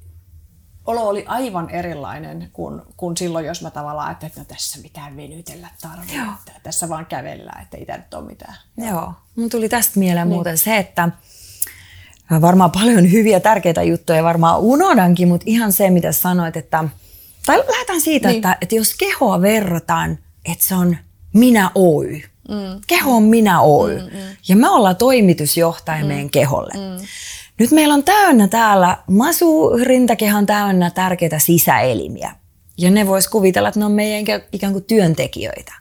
olo oli aivan erilainen kuin, kuin silloin, jos mä tavallaan ajattelin, että no tässä mitään venytellä tarvitse, tässä vaan kävellään, että ei tämä nyt ole mitään. Joo, mun tuli tästä mieleen niin. muuten se, että varmaan paljon hyviä tärkeitä juttuja varmaan unohdankin, mutta ihan se, mitä sanoit, että tai lähdetään siitä, niin. että, että jos kehoa verrataan, että se on minä Oy. Mm. Keho on minä Oy. Mm, mm. Ja me ollaan toimitusjohtaja mm. meidän keholle. Mm. Nyt meillä on täynnä täällä, masu rintakehan täynnä tärkeitä sisäelimiä. Ja ne vois kuvitella, että ne on meidän ikään kuin työntekijöitä.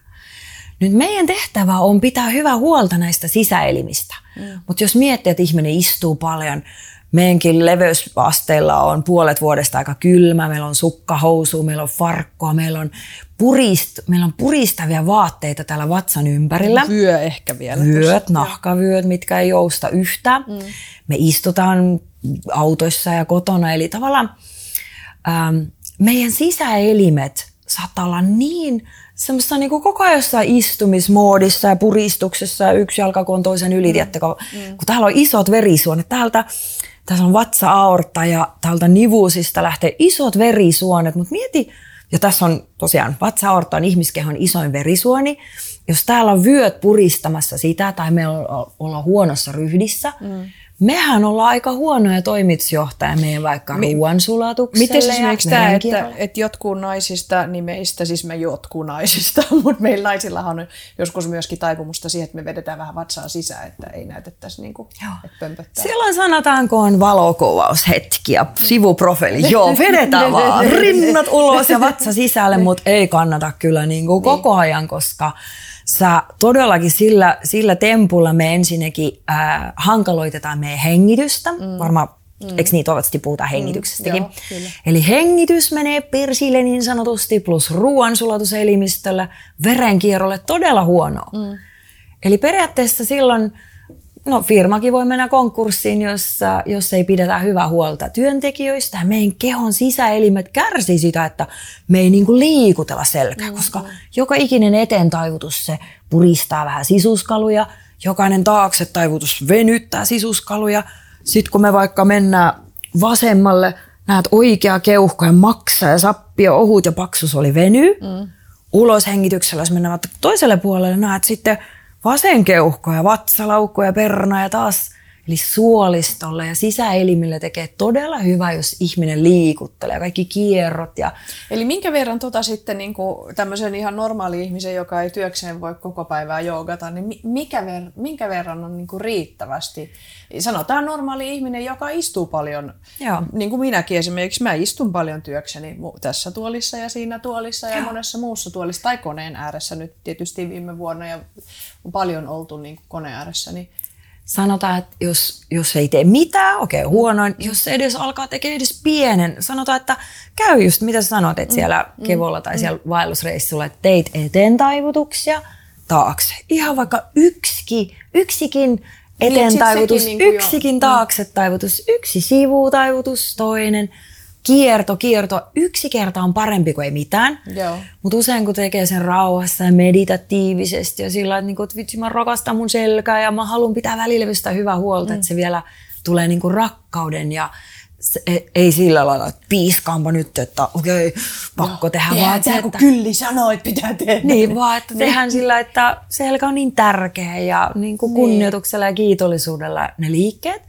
Nyt meidän tehtävä on pitää hyvää huolta näistä sisäelimistä. Mm. Mutta jos miettii, että ihminen istuu paljon, meidänkin leveysasteilla on puolet vuodesta aika kylmä, meillä on sukkahousu, meillä on farkkoa, meillä on, purist, meillä on puristavia vaatteita täällä vatsan ympärillä. Vyö ehkä vielä. Vyöt, nahkavyöt, mitkä ei jousta yhtään. Mm. Me istutaan autoissa ja kotona, eli tavallaan ähm, meidän sisäelimet saattaa olla niin semmoista niin kuin koko ajan jossain istumismoodissa ja puristuksessa ja yksi jalka kun on toisen yli, mm. kun, mm. kun täällä on isot verisuonet. Täältä tässä on vatsa-aorta ja täältä nivuusista lähtee isot verisuonet, mutta mieti, ja tässä on tosiaan vatsa-aorta on ihmiskehon isoin verisuoni. Jos täällä on vyöt puristamassa sitä tai me ollaan huonossa ryhdissä, mm mehän ollaan aika huonoja toimitusjohtajia meidän vaikka Mi- ruoansulatukselle Miten siis esimerkiksi tämä, että, että jotkut naisista, niin meistä, siis me jotkut naisista, mutta meillä naisillahan on joskus myöskin taipumusta siihen, että me vedetään vähän vatsaa sisään, että ei näytettäisi niin kuin, että pömpöttää. Silloin sanotaanko on valokuvaushetki ja sivuprofiili. Joo, vedetään vaan rinnat ulos ja vatsa sisälle, mutta ei kannata kyllä niin kuin koko ajan, koska sä todellakin sillä, sillä tempulla me ensinnäkin äh, hankaloitetaan meidän hengitystä. Mm. Varmaan Mm. Eikö niin, toivottavasti puhutaan hengityksestäkin. Mm, joo, Eli hengitys menee persille niin sanotusti, plus ruoansulatuselimistöllä, verenkierrolle todella huonoa. Mm. Eli periaatteessa silloin No firmakin voi mennä konkurssiin, jos, jos ei pidetä hyvää huolta työntekijöistä. Meidän kehon sisäelimet kärsii sitä, että me ei niinku liikutella selkää, mm-hmm. koska joka ikinen eteen taivutus se puristaa vähän sisuskaluja, jokainen taakse taivutus venyttää sisuskaluja. Sitten kun me vaikka mennään vasemmalle, näet oikea keuhko ja maksa ja sappio, ohut ja paksus oli veny. Mm. Ulos hengityksellä, jos mennään toiselle puolelle, näet sitten – vasen keuhko ja vatsalaukko ja perna ja taas Eli suolistolle ja sisäelimille tekee todella hyvä, jos ihminen liikuttelee, kaikki kierrot. Ja... Eli minkä verran tota sitten niin kuin tämmöisen ihan normaali ihmisen, joka ei työkseen voi koko päivää joogata, niin mikä ver, minkä verran on niin kuin riittävästi? Sanotaan normaali ihminen, joka istuu paljon, Joo. niin kuin minäkin esimerkiksi. Mä istun paljon työkseni tässä tuolissa ja siinä tuolissa ja Joo. monessa muussa tuolissa tai koneen ääressä nyt tietysti viime vuonna ja on paljon oltu niin kuin koneen ääressä. Niin sanotaan, että jos, jos ei tee mitään, okei, okay, huonoin, jos se edes alkaa tekemään edes pienen, sanotaan, että käy just mitä sä sanoit, että mm, siellä mm, kevolla tai mm. siellä vaellusreissulla, että teit eteen taivutuksia taakse. Ihan vaikka yksikin, yksikin niin, eteen taivutus, niin yksikin jo. taakse taivutus, yksi sivutaivutus, toinen – kierto, kierto. Yksi kerta on parempi kuin ei mitään. Mutta usein kun tekee sen rauhassa ja meditatiivisesti ja sillä että, niinku, että vitsi mä rakastan mun selkää ja mä haluan pitää välilevystä hyvää huolta, mm. että se vielä tulee niinku rakkauden ja se, e, ei sillä lailla, että piiskaanpa nyt, että okei, okay, pakko tehdä. Tehdään vaan se, kun että, Kylli sanoo, että pitää tehdä. niin, vaan että tehdään sillä, että selkä on niin tärkeä ja niin kuin kunnioituksella ja kiitollisuudella ne liikkeet.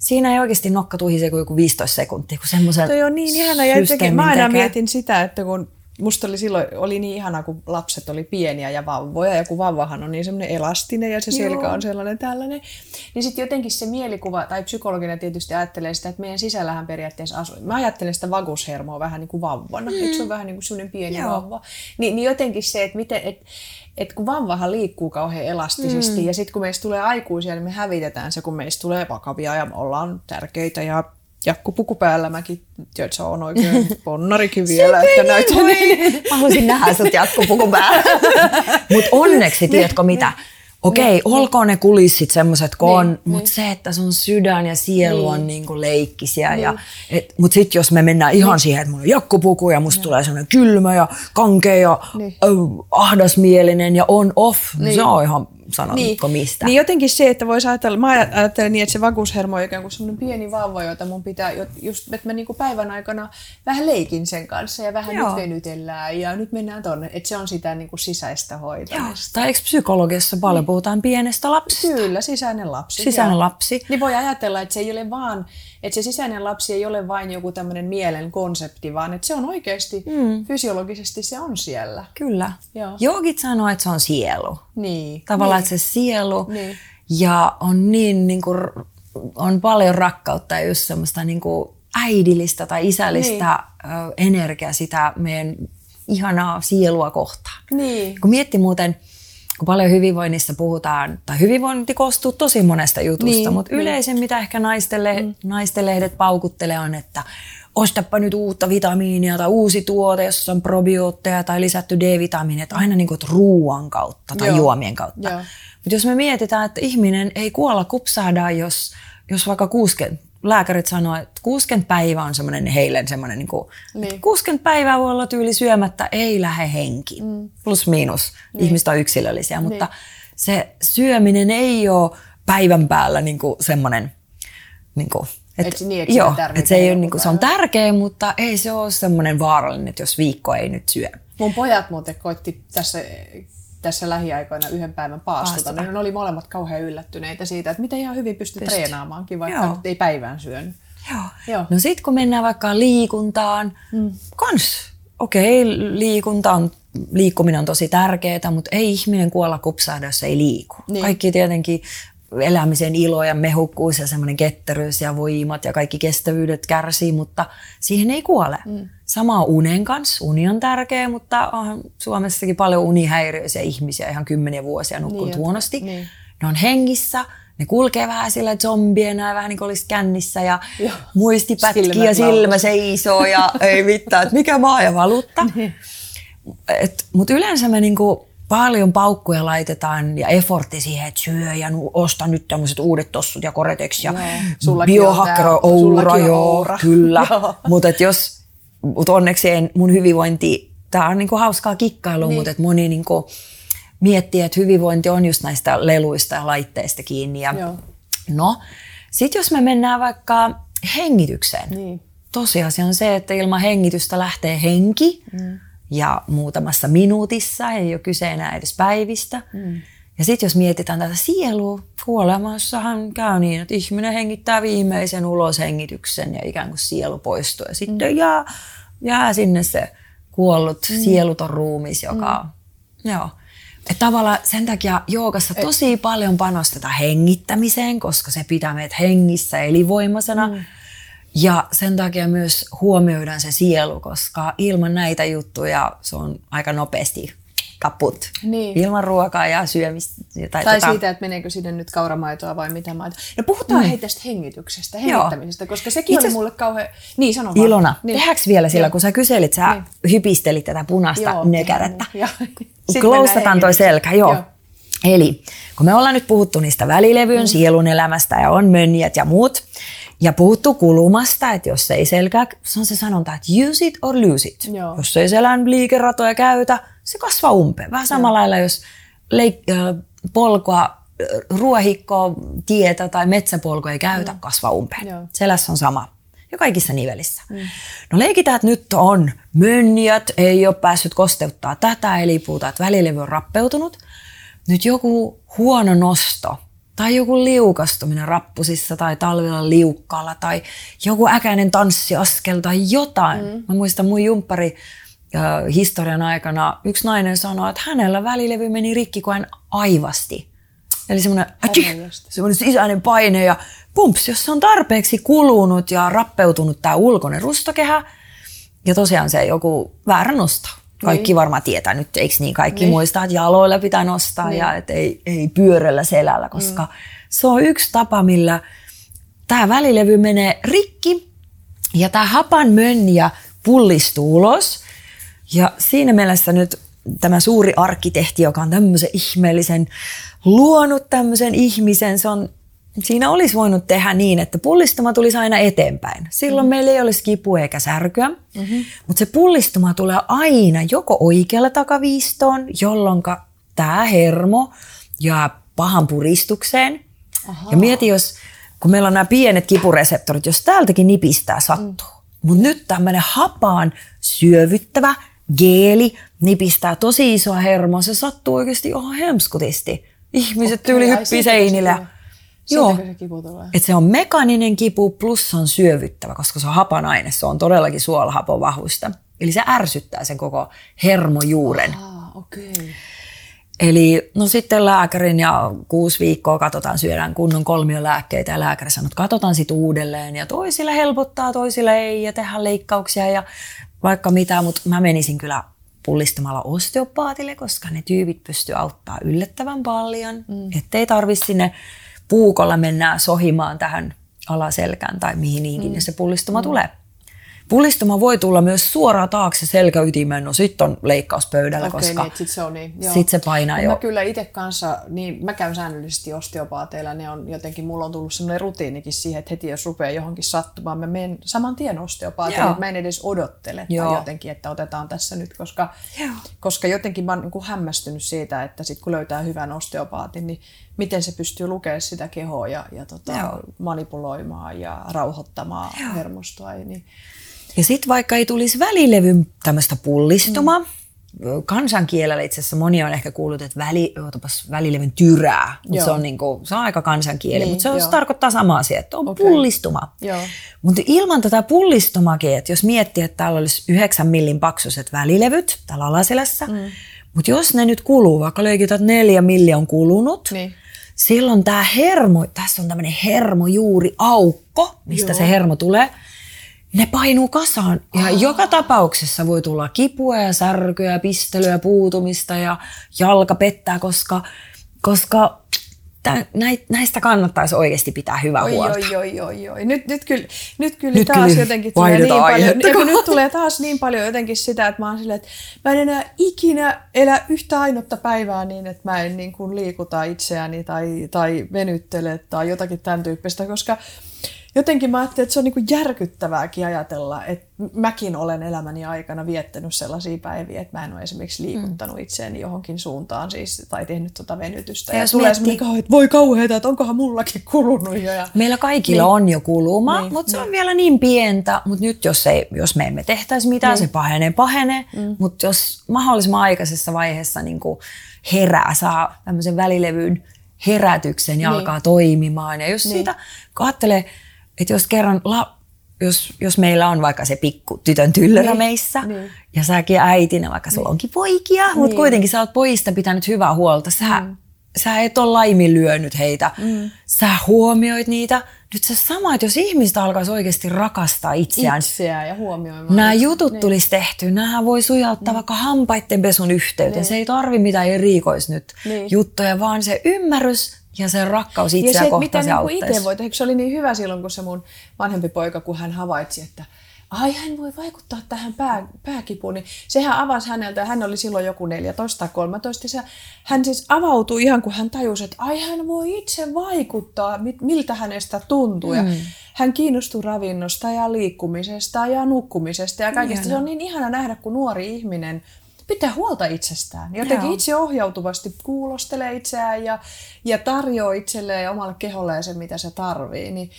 Siinä ei oikeasti nokka tuhise kuin joku 15 sekuntia, kun semmoisen Toi on niin ihana. Ja jotenkin mä aina mietin sitä, että kun musta oli silloin oli niin ihana, kun lapset oli pieniä ja vauvoja, ja kun vauvahan on niin semmoinen elastinen ja se selkä Joo. on sellainen tällainen, niin sitten jotenkin se mielikuva, tai psykologina tietysti ajattelee sitä, että meidän sisällähän periaatteessa asuu. Mä ajattelen sitä vagushermoa vähän niin kuin vauvana, mm. eikö se ole vähän niin kuin semmoinen pieni Joo. vauva? Niin, niin jotenkin se, että miten, et, et kun vauvahan liikkuu kauhean elastisesti, mm. ja sitten kun meistä tulee aikuisia, niin me hävitetään se, kun meistä tulee vakavia ja me ollaan tärkeitä ja jakkupuku päällä. Mäkin, tiedät, se on oikein ponnarikin vielä, että näytän niin. Mä haluaisin nähdä sut jatkopukun päällä. Mutta onneksi, tiedätkö mitä? Okei, olkoon ne kulissit semmoiset kun on, mutta se, että sun sydän ja sielu on niinku leikkisiä. Ja, et, mutta sitten jos me mennään ihan siihen, että mulla on jakkupuku ja musta tulee semmoinen kylmä ja kankea ja Niin. ö, ahdasmielinen ja on off, niin. se on ihan sanotko mistä. Niin jotenkin se, että voisi ajatella, mä ajattelen niin, että se vakuushermo on ikään kuin semmoinen pieni vauva, jota mun pitää, just, että mä niinku päivän aikana vähän leikin sen kanssa ja vähän Joo. nyt venytellään ja nyt mennään tonne, että se on sitä niinku sisäistä Joo, hoitamista. tai eikö psykologiassa paljon puhutaan pienestä lapsesta? Kyllä, sisäinen lapsi. Sisäinen joo. lapsi. Niin voi ajatella, että se ei ole vaan, että se sisäinen lapsi ei ole vain joku tämmöinen mielen konsepti, vaan että se on oikeasti, mm. fysiologisesti se on siellä. Kyllä. Joo. Joogit sanoo, että se on sielu. Niin. Tavallaan, niin. että se sielu Niin. ja on niin, niin kuin, on paljon rakkautta ja just semmoista niin kuin äidillistä tai isällistä niin. energiaa sitä meidän ihanaa sielua kohtaan. Niin. Kun mietti muuten, kun paljon hyvinvoinnissa puhutaan, tai hyvinvointi koostuu tosi monesta jutusta, Niin, mutta niin. yleisen, mitä ehkä naistelle, mm. paukuttelee, on, että ostapa nyt uutta vitamiinia tai uusi tuote, jossa on probiootteja tai lisätty D-vitamiinia, että aina niin kuin, ruuan kautta tai Joo. juomien kautta. Mutta jos me mietitään, että ihminen ei kuolla kupsahda, jos, jos vaikka 60, lääkärit sanoo, että 60 päivää on semmoinen heille semmoinen, niin kuin, Niin. että 60 päivää voi olla tyyli syömättä, ei lähde henki. Mm. Plus miinus. Niin. Ihmiset on yksilöllisiä, mutta se syöminen ei ole päivän päällä niin kuin semmoinen, niin kuin, Et et, niin, et sitä joo, et se, ei ole, niin kuin, se on tärkeä, mutta ei se ole semmoinen vaarallinen, että jos viikko ei nyt syö. Mun pojat muuten koitti tässä, tässä lähiaikoina yhden päivän paastuta, niin ne oli molemmat kauhean yllättyneitä siitä, että miten ihan hyvin pystyy Pystyy. treenaamaankin, vaikka Joo. ei päivään syönyt. Joo. Joo. No sitten kun mennään vaikka liikuntaan, mm. kans, okei, okay, liikunta on, liikkuminen on tosi tärkeää, mutta ei ihminen kuolla kupsahda, jos ei liiku. Niin. Kaikki tietenkin elämisen ilo ja mehukkuus ja semmoinen ketteryys ja voimat ja kaikki kestävyydet kärsii, mutta siihen ei kuole. Mm. Sama unen kanssa. Uni on tärkeä, mutta on Suomessakin paljon unihäiriöisiä ihmisiä ihan kymmeniä vuosia nukkunut Niin, niin, huonosti. niin. Ne on hengissä, ne kulkee vähän sillä zombiena ja vähän niin kuin olisi kännissä ja Joo. muisti pätkii Silmät ja silmä laulassa. seisoo ja ei mitään, että mikä maa ja valuutta. Mutta yleensä me niinku paljon paukkuja laitetaan ja effortti siihen, että syö ja osta nyt tämmöiset uudet tossut ja koretex ja biohakkero, oura, joo, oura. kyllä. Mutta jos, mut onneksi en, mun hyvinvointi, tämä on niinku hauskaa kikkailua, Niin. niin. mutta moni niinku miettii, että hyvinvointi on just näistä leluista ja laitteista kiinni. Ja Joo. No, sitten jos me mennään vaikka hengitykseen. Niin. Tosiasia on se, että ilman hengitystä lähtee henki mm. Ja muutamassa minuutissa, ei ole kyse enää edes päivistä. Mm. Ja sitten jos mietitään tätä sielua, kuolemassahan käy niin, että ihminen hengittää viimeisen uloshengityksen ja ikään kuin sielu poistuu. Ja sitten mm. jää, jää sinne se kuollut mm. sieluton ruumis, joka... Mm. Joo. Et tavallaan sen takia joogassa tosi paljon panostetaan hengittämiseen, koska se pitää meidät hengissä elinvoimaisena. Mm. Ja sen takia myös huomioidaan se sielu, koska ilman näitä juttuja se on aika nopeasti kaput. Niin. Ilman ruokaa ja syömistä. Tai, Tai tota, siitä, että meneekö sinne nyt kauramaitoa vai mitä maitoa. No puhutaan mm. hei tästä hengityksestä, Joo. hengittämisestä, koska sekin Itse oli mulle kauhean... Niin, sano vaan. Ilona, Niin. tehdäänkö vielä sillä, Joo. kun sä kyselit, sä Niin. hypistelit tätä punaista Joo, nökärettä. Joo. Mennään toi selkä, joo. Joo. Eli kun me ollaan nyt puhuttu niistä välilevyyn, mm. sielun elämästä ja on mönjät ja muut, ja puhuttu kulumasta, että jos ei selkää, se on se sanonta, että use it or lose it. Joo. Jos ei selän liikeratoja käytä, se kasvaa umpeen. Vähän samalla lailla, jos leik- äh, polkua ruohikkoa, tietä tai metsäpolku ei käytä, mm. kasva umpeen. Joo. Selässä on sama. Ja kaikissa nivelissä. Mm. No leikitään, että nyt on mönjät, ei ole päässyt kosteuttaa tätä, eli puhutaan, että välilevy on rappeutunut. Nyt joku huono nosto tai joku liukastuminen rappusissa tai talvella liukkaalla tai joku äkäinen tanssiaskel tai jotain. Mm. Mä muistan mun jumppari historian aikana yksi nainen sanoi, että hänellä välilevy meni rikki, kun hän aivasti. Eli semmoinen, semmoinen sisäinen paine ja pumps, jos se on tarpeeksi kulunut ja rappeutunut tämä ulkoinen rustokehä, ja tosiaan se joku väärä nosto. Kaikki niin. varmaan tietää nyt, eikö niin? Kaikki niin. muistaa, että jaloilla pitää nostaa niin. ja että ei, ei pyörällä selällä, koska mm. se on yksi tapa, millä tämä välilevy menee rikki ja tämä hapan mönjä pullistuu ulos. Ja siinä mielessä nyt tämä suuri arkkitehti, joka on tämmöisen ihmeellisen luonut tämmöisen ihmisen, se on siinä olisi voinut tehdä niin, että pullistuma tulisi aina eteenpäin. Silloin mm-hmm. meillä ei olisi kipua eikä särkyä, mm-hmm. mutta se pullistuma tulee aina joko oikealla takaviistoon, jolloin tämä hermo jää pahan puristukseen. Aha. Ja mieti, jos kun meillä on nämä pienet kipureseptorit, jos täältäkin nipistää sattuu. Mm. Mutta nyt tämmöinen hapaan syövyttävä geeli nipistää tosi isoa hermoa, se sattuu oikeasti ihan hemskutisti. Ihmiset okay, tyyli hyppii seinillä. Joo. se kipu tulee? Et se on mekaaninen kipu plus se on syövyttävä, koska se on hapanaine. Se on todellakin suolahapon vahvuista. Eli se ärsyttää sen koko hermojuuren. Ah, okay. Eli no sitten lääkärin ja kuusi viikkoa katsotaan, syödään kunnon lääkkeitä ja lääkäri sanoo, että katsotaan sitten uudelleen ja toisilla helpottaa, toisilla ei ja tehdään leikkauksia ja vaikka mitä, mutta mä menisin kyllä pullistamalla osteopaatille, koska ne tyypit pystyy auttaa yllättävän paljon, mm. ettei tarvitse sinne puukolla mennään sohimaan tähän alaselkään tai mihin ikinä mm. se pullistuma mm. tulee. Pullistuma voi tulla myös suoraan taakse selkäytimeen, no sitten on leikkauspöydällä, okay, koska niin, sit se, on niin. sit se painaa no, jo. Mä kyllä itse kanssa, niin mä käyn säännöllisesti osteopaateilla, ne on jotenkin, mulla on tullut semmoinen rutiinikin siihen, että heti jos rupeaa johonkin sattumaan, mä menen saman tien osteopaatille, mä en edes odottele Joo. tai jotenkin, että otetaan tässä nyt, koska, Joo. koska jotenkin mä oon niin hämmästynyt siitä, että sit kun löytää hyvän osteopaatin, niin miten se pystyy lukemaan sitä kehoa ja, ja tota, manipuloimaan ja rauhoittamaan Joo. hermostoa. Niin, ja sitten vaikka ei tulisi välilevyn tämmöistä pullistumaa, mm. kansankielellä itse asiassa moni on ehkä kuullut, että väli, ootapas, välilevyn tyrää, mutta se on, niinku, se on aika kansankieli, niin, mutta se, on, se tarkoittaa sama asia, että on okay. pullistuma. Mutta ilman tätä pullistumakin, että jos miettii, että täällä olisi 9 millin paksuiset välilevyt täällä alaselässä, mm. mutta jos ne nyt kuluu, vaikka että neljä milli on kulunut, niin. Silloin tämä hermo, tässä on tämmöinen hermojuuri aukko, mistä Joo. se hermo tulee, ne painuu kasaan. Ja oh. joka tapauksessa voi tulla kipua ja särkyä, pistelyä, puutumista ja jalka pettää, koska, koska näistä kannattaisi oikeasti pitää hyvää oi, huolta. Oi, oi, oi, oi. Nyt, nyt kyllä, nyt kyllä nyt taas kyllä jotenkin tulee niin paljon, kun nyt tulee taas niin paljon jotenkin sitä, että mä oon silleen, että mä en enää ikinä elä yhtä ainutta päivää niin, että mä en niin kuin liikuta itseäni tai, tai venyttele tai jotakin tämän tyyppistä, koska jotenkin mä ajattelin, että se on niin järkyttävääkin ajatella, että mäkin olen elämäni aikana viettänyt sellaisia päiviä, että mä en ole esimerkiksi liikuttanut mm. itseäni johonkin suuntaan siis, tai tehnyt tuota venytystä. Ja, ja tulee miettii... semmoinen, että voi kauheeta, että onkohan mullakin kulunut jo. Ja... Meillä kaikilla niin. on jo kuluma, niin, mutta se niin. on vielä niin pientä. Mutta nyt jos, ei, jos me emme tehtäisi mitään, niin. se pahenee, pahenee. Mm. Mutta jos mahdollisimman aikaisessa vaiheessa niin herää, saa tämmöisen välilevyn herätyksen ja niin. alkaa toimimaan. Ja jos niin. siitä katselee, että jos kerran, la, jos, jos meillä on vaikka se pikku tytön tyllörä niin, meissä, niin. ja säkin äitinä, vaikka niin. sulla onkin poikia, niin. mutta kuitenkin sä oot pojista pitänyt hyvää huolta, sä, mm. sä et ole laiminlyönyt heitä, mm. sä huomioit niitä. Nyt se sama, että jos ihmiset alkaisi oikeasti rakastaa itseään. Itseään ja huomioimaan. Nämä jutut niin. tulisi tehty, nämä voi sujauttaa niin. vaikka hampaiden pesun yhteyteen. Niin. Se ei tarvi mitään erikois nyt niin. juttuja, vaan se ymmärrys ja se rakkaus itseä ja se, kohtaan se niin itse voi tehdä, se oli niin hyvä silloin, kun se mun vanhempi poika, kun hän havaitsi, että ai hän voi vaikuttaa tähän pää, pääkipuun, niin sehän avasi häneltä, ja hän oli silloin joku 14 tai 13, ja se, hän siis avautui ihan kun hän tajusi, että ai hän voi itse vaikuttaa, miltä hänestä tuntuu, mm. ja hän kiinnostui ravinnosta ja liikkumisesta ja nukkumisesta ja kaikesta. Ihana. Se on niin ihana nähdä, kun nuori ihminen pitää huolta itsestään. Jotenkin Joo. itse ohjautuvasti kuulostelee itseään ja, ja tarjoaa itselleen ja omalle keholleen sen, mitä se tarvii. Niin,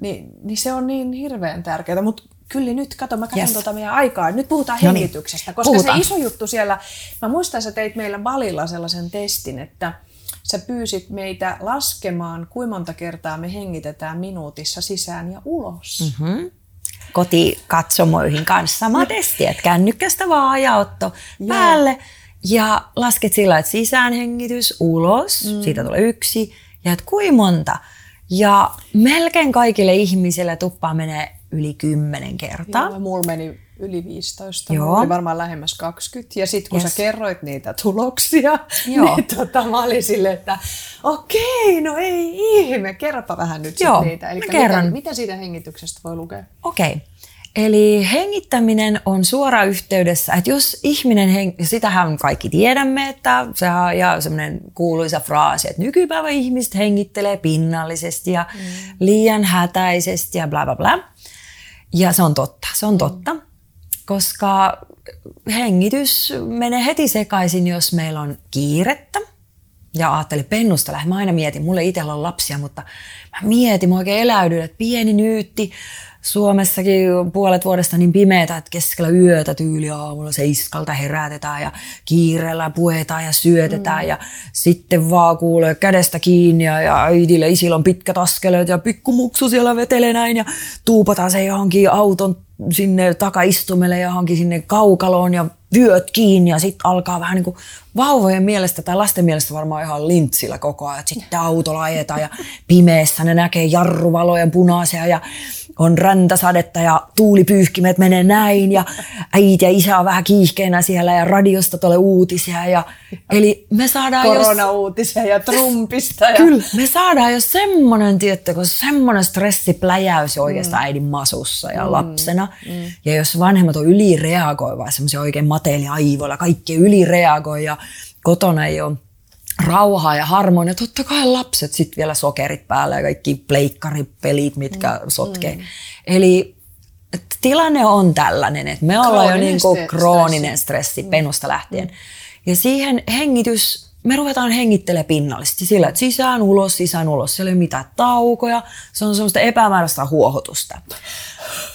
niin, niin se on niin hirveän tärkeää. Mutta kyllä nyt, kato, mä katson yes. tuota meidän aikaa. Nyt puhutaan no niin. hengityksestä, koska puhutaan. se iso juttu siellä, mä muistan, sä teit meillä valilla sellaisen testin, että sä pyysit meitä laskemaan, kuinka monta kertaa me hengitetään minuutissa sisään ja ulos. Mm-hmm kotikatsomoihin kanssa sama testi, että kännykkästä vaan ajautto päälle ja lasket sillä, että sisäänhengitys ulos, mm. siitä tulee yksi ja että kuinka monta. Ja melkein kaikille ihmisille tuppaa menee yli kymmenen kertaa. Joo, mulla meni yli 15, Joo. oli varmaan lähemmäs 20. Ja sitten kun yes. sä kerroit niitä tuloksia, Joo. niin tota, mä olin silleen, että okei, no ei ihme, kerropa vähän nyt Joo, niitä. Eli mitä, mitä siitä hengityksestä voi lukea? Okei. Eli hengittäminen on suora yhteydessä, että jos ihminen, heng- sitähän kaikki tiedämme, että se on semmoinen kuuluisa fraasi, että nykypäivä ihmiset hengittelee pinnallisesti ja mm. liian hätäisesti ja bla bla bla. Ja se on totta, se on totta, koska hengitys menee heti sekaisin, jos meillä on kiirettä. Ja ajattelin pennusta lähdin. Mä aina mietin, mulle itsellä on lapsia, mutta mä mietin, mä oikein eläydyin, että pieni nyytti, Suomessakin puolet vuodesta niin pimeätä, että keskellä yötä tyyli aamulla seiskalta herätetään ja kiireellä puetaan ja syötetään mm. ja sitten vaan kuulee kädestä kiinni ja, ja äidille isillä on pitkät askeleet ja pikkumuksu siellä vetelee näin ja tuupataan se johonkin auton sinne takaistumelle johonkin sinne kaukaloon ja vyöt kiinni ja sitten alkaa vähän niin kuin vauvojen mielestä tai lasten mielestä varmaan ihan lintsillä koko ajan. Sitten autolla ajetaan ja pimeässä ne näkee jarruvalojen punaisia ja on räntäsadetta ja tuulipyyhkimet menee näin ja äiti ja isä on vähän kiihkeänä siellä ja radiosta tulee uutisia. Ja, eli me saadaan Korona-uutisia ja Trumpista. Ja... Kyllä, me saadaan jo semmoinen, kun semmoinen stressipläjäys oikeastaan mm. äidin masussa ja mm. Lapsena. Mm. Ja jos vanhemmat on ylireagoivaa, semmoisia oikein mateelia aivoilla, kaikki ylireagoi ja kotona ei ole rauhaa ja harmonia. Totta kai lapset sitten vielä sokerit päällä ja kaikki pleikkaripelit, mitkä mm. sotkee. Mm. Eli tilanne on tällainen, että me ollaan jo niin kuin krooninen stressi mm. penusta lähtien. Mm. Ja siihen hengitys, me ruvetaan hengittelemään pinnallisesti sillä, että sisään, ulos, sisään, ulos. Siellä ei ole mitään taukoja, se on semmoista epämääräistä huohotusta.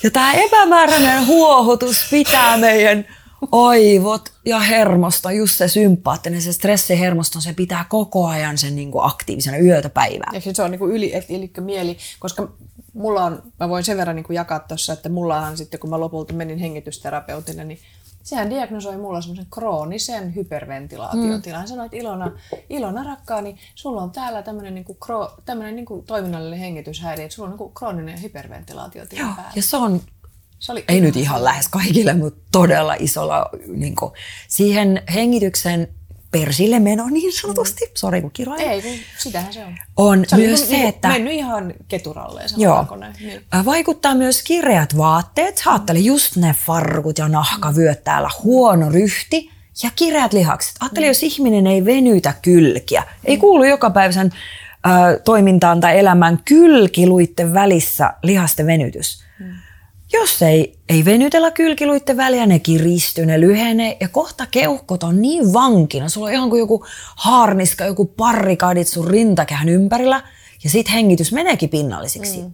Ja tämä epämääräinen huohotus pitää meidän aivot ja hermosto, just se sympaattinen, se stressihermosto, se pitää koko ajan sen niin kuin aktiivisena yötä päivää. Ja se on niin kuin yli, eli mieli, koska mulla on, mä voin sen verran niin kuin jakaa tuossa, että mullahan sitten kun mä lopulta menin hengitysterapeutille, niin sehän diagnosoi mulla semmoisen kroonisen hyperventilaatiotilan. Hän sanoi, että Ilona, Ilona rakkaani, sulla on täällä tämmöinen niinku, kro, niinku toiminnallinen hengityshäiriö, että sulla on niinku krooninen hyperventilaatiotila Joo, päällä. Ja se on se oli ei nyt ihan lähes kaikille, mutta todella isolla niin kuin, siihen hengityksen persille meno niin sanotusti. Mm. Sori kun kiroin. Ei, kun sitähän se on. On se myös niin, se, niin, että... Mennyt ihan keturalleen, joo, niin. Vaikuttaa myös kireät vaatteet. Ajattele just ne farkut ja nahkavyöt täällä. Huono ryhti ja kireät lihakset. Ajattele, mm. jos ihminen ei venytä kylkiä. Mm. Ei kuulu joka päivän äh, toimintaan tai elämään kylkiluitten välissä lihasten venytys. Mm jos ei, ei venytellä kylkiluitten väliä, ne kiristyy, ne lyhenee ja kohta keuhkot on niin vankina. Sulla on ihan kuin joku haarniska, joku parrikaadit sun rintakehän ympärillä ja sit hengitys meneekin pinnallisiksi. Mm.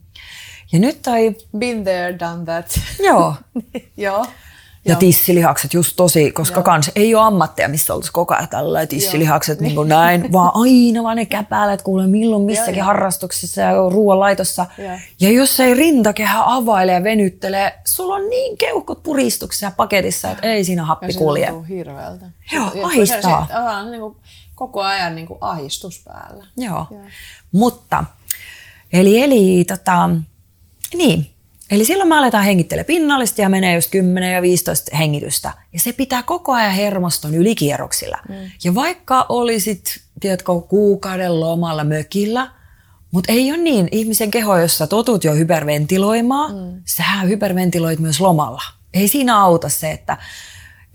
Ja nyt toi... Been there, done that. Joo. Joo. Ja tissilihakset just tosi, koska Joo. kans ei ole ammatteja, missä oltaisiin koko ajan tällä tissilihakset niin kuin näin, vaan aina vaan ne käpäälät kuulee milloin missäkin Joo, harrastuksissa ja ruoanlaitossa. Ja. ja jos ei rintakehä availe ja venyttele, sulla on niin keuhkot puristuksessa ja paketissa, että ei siinä happi ja kulje. Ja hirveältä. Joo, ja, ahistaa. Se, on niin kuin koko ajan niin kuin ahistus päällä. Joo, Joo. mutta eli, eli tota, niin, Eli silloin me aletaan hengittelemään pinnallisesti ja menee just 10 ja 15 hengitystä. Ja se pitää koko ajan hermoston ylikierroksilla. Mm. Ja vaikka olisit, tiedätkö, kuukauden lomalla mökillä, mutta ei ole niin. Ihmisen keho, jossa totut jo hyperventiloimaan, mm. sähän hyperventiloit myös lomalla. Ei siinä auta se, että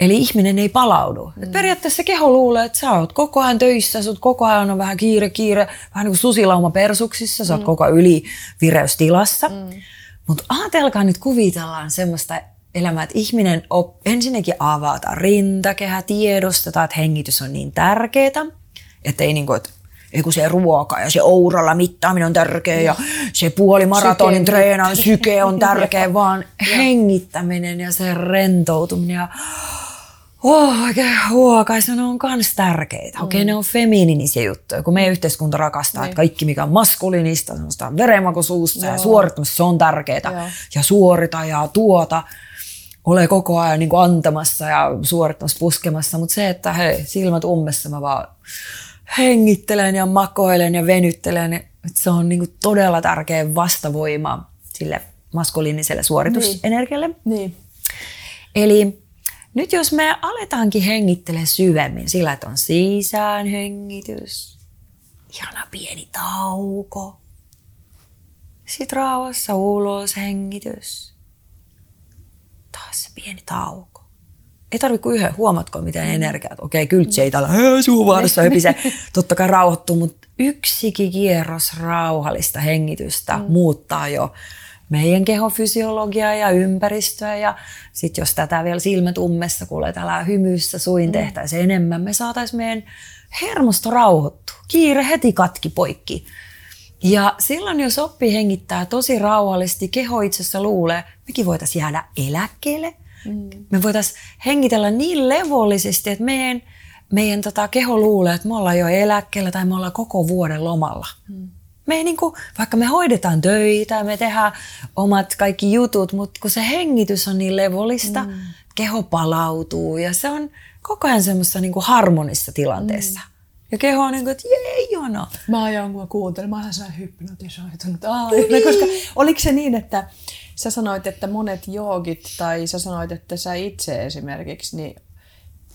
Eli ihminen ei palaudu. Mm. Et periaatteessa keho luulee, että sä oot koko ajan töissä, sä oot koko ajan on vähän kiire, kiire, vähän niin kuin susilauma persuksissa, sä oot mm. koko ajan ylivireystilassa. Mm. Mutta ajatelkaa nyt kuvitellaan semmoista elämää, että ihminen op, ensinnäkin avata rintakehä, tiedostetaan, että hengitys on niin tärkeää, että ei niin kuin, että kun se ruoka ja se ouralla mittaaminen on tärkeä ja se puoli maratonin treenaan syke on tärkeä, vaan hengittäminen ja se rentoutuminen ja oh, oikein huokaisa, ne on myös tärkeitä. Okei, okay, ne on feminiinisiä juttuja, kun meidän yhteiskunta rakastaa, niin. että kaikki mikä on maskuliinista, semmoista verenmakuisuusta ja suorittamista, se on tärkeää. Ja suorita ja tuota ole koko ajan niin kuin antamassa ja suorittamassa, puskemassa, mutta se, että hei, silmät ummessa mä vaan hengittelen ja makoilen ja venyttelen, että se on niin kuin todella tärkeä vastavoima sille maskuliiniselle suoritusenergialle. Niin. niin. Eli nyt jos me aletaankin hengittele syvemmin sillä, että on sisään hengitys, ihana pieni tauko, sitten rauhassa ulos hengitys, taas se pieni tauko. Ei tarvitse kuin yhden, huomatko miten mm. energiat, okei, okay, kyltsi ei täällä suuvaarassa höpise, totta kai rauhoittuu, mutta yksikin kierros rauhallista hengitystä mm. muuttaa jo meidän kehofysiologiaa ja ympäristöä ja sitten jos tätä vielä silmät ummessa, kuulee täällä hymyssä suin mm. tehtäisiin enemmän, me saataisiin meidän hermosto rauhoittua. Kiire heti katki poikki. Ja silloin, jos oppii hengittää tosi rauhallisesti, keho itsessä luulee, mekin voitaisiin jäädä eläkkeelle. Mm. Me voitaisiin hengitellä niin levollisesti, että meidän, meidän tota keho luulee, että me ollaan jo eläkkeellä tai me ollaan koko vuoden lomalla. Mm. Me ei niin kuin, vaikka me hoidetaan töitä, me tehdään omat kaikki jutut, mutta kun se hengitys on niin levollista, mm. keho palautuu ja se on koko ajan semmoisessa niin harmonissa tilanteessa. Mm. Ja keho on niin kuin, että jee, jono. Mä ajan, kun mä kuuntelin, mä oon hypnotisoitunut. Niin. Koska oliko se niin, että sä sanoit, että monet joogit, tai sä sanoit, että sä itse esimerkiksi, niin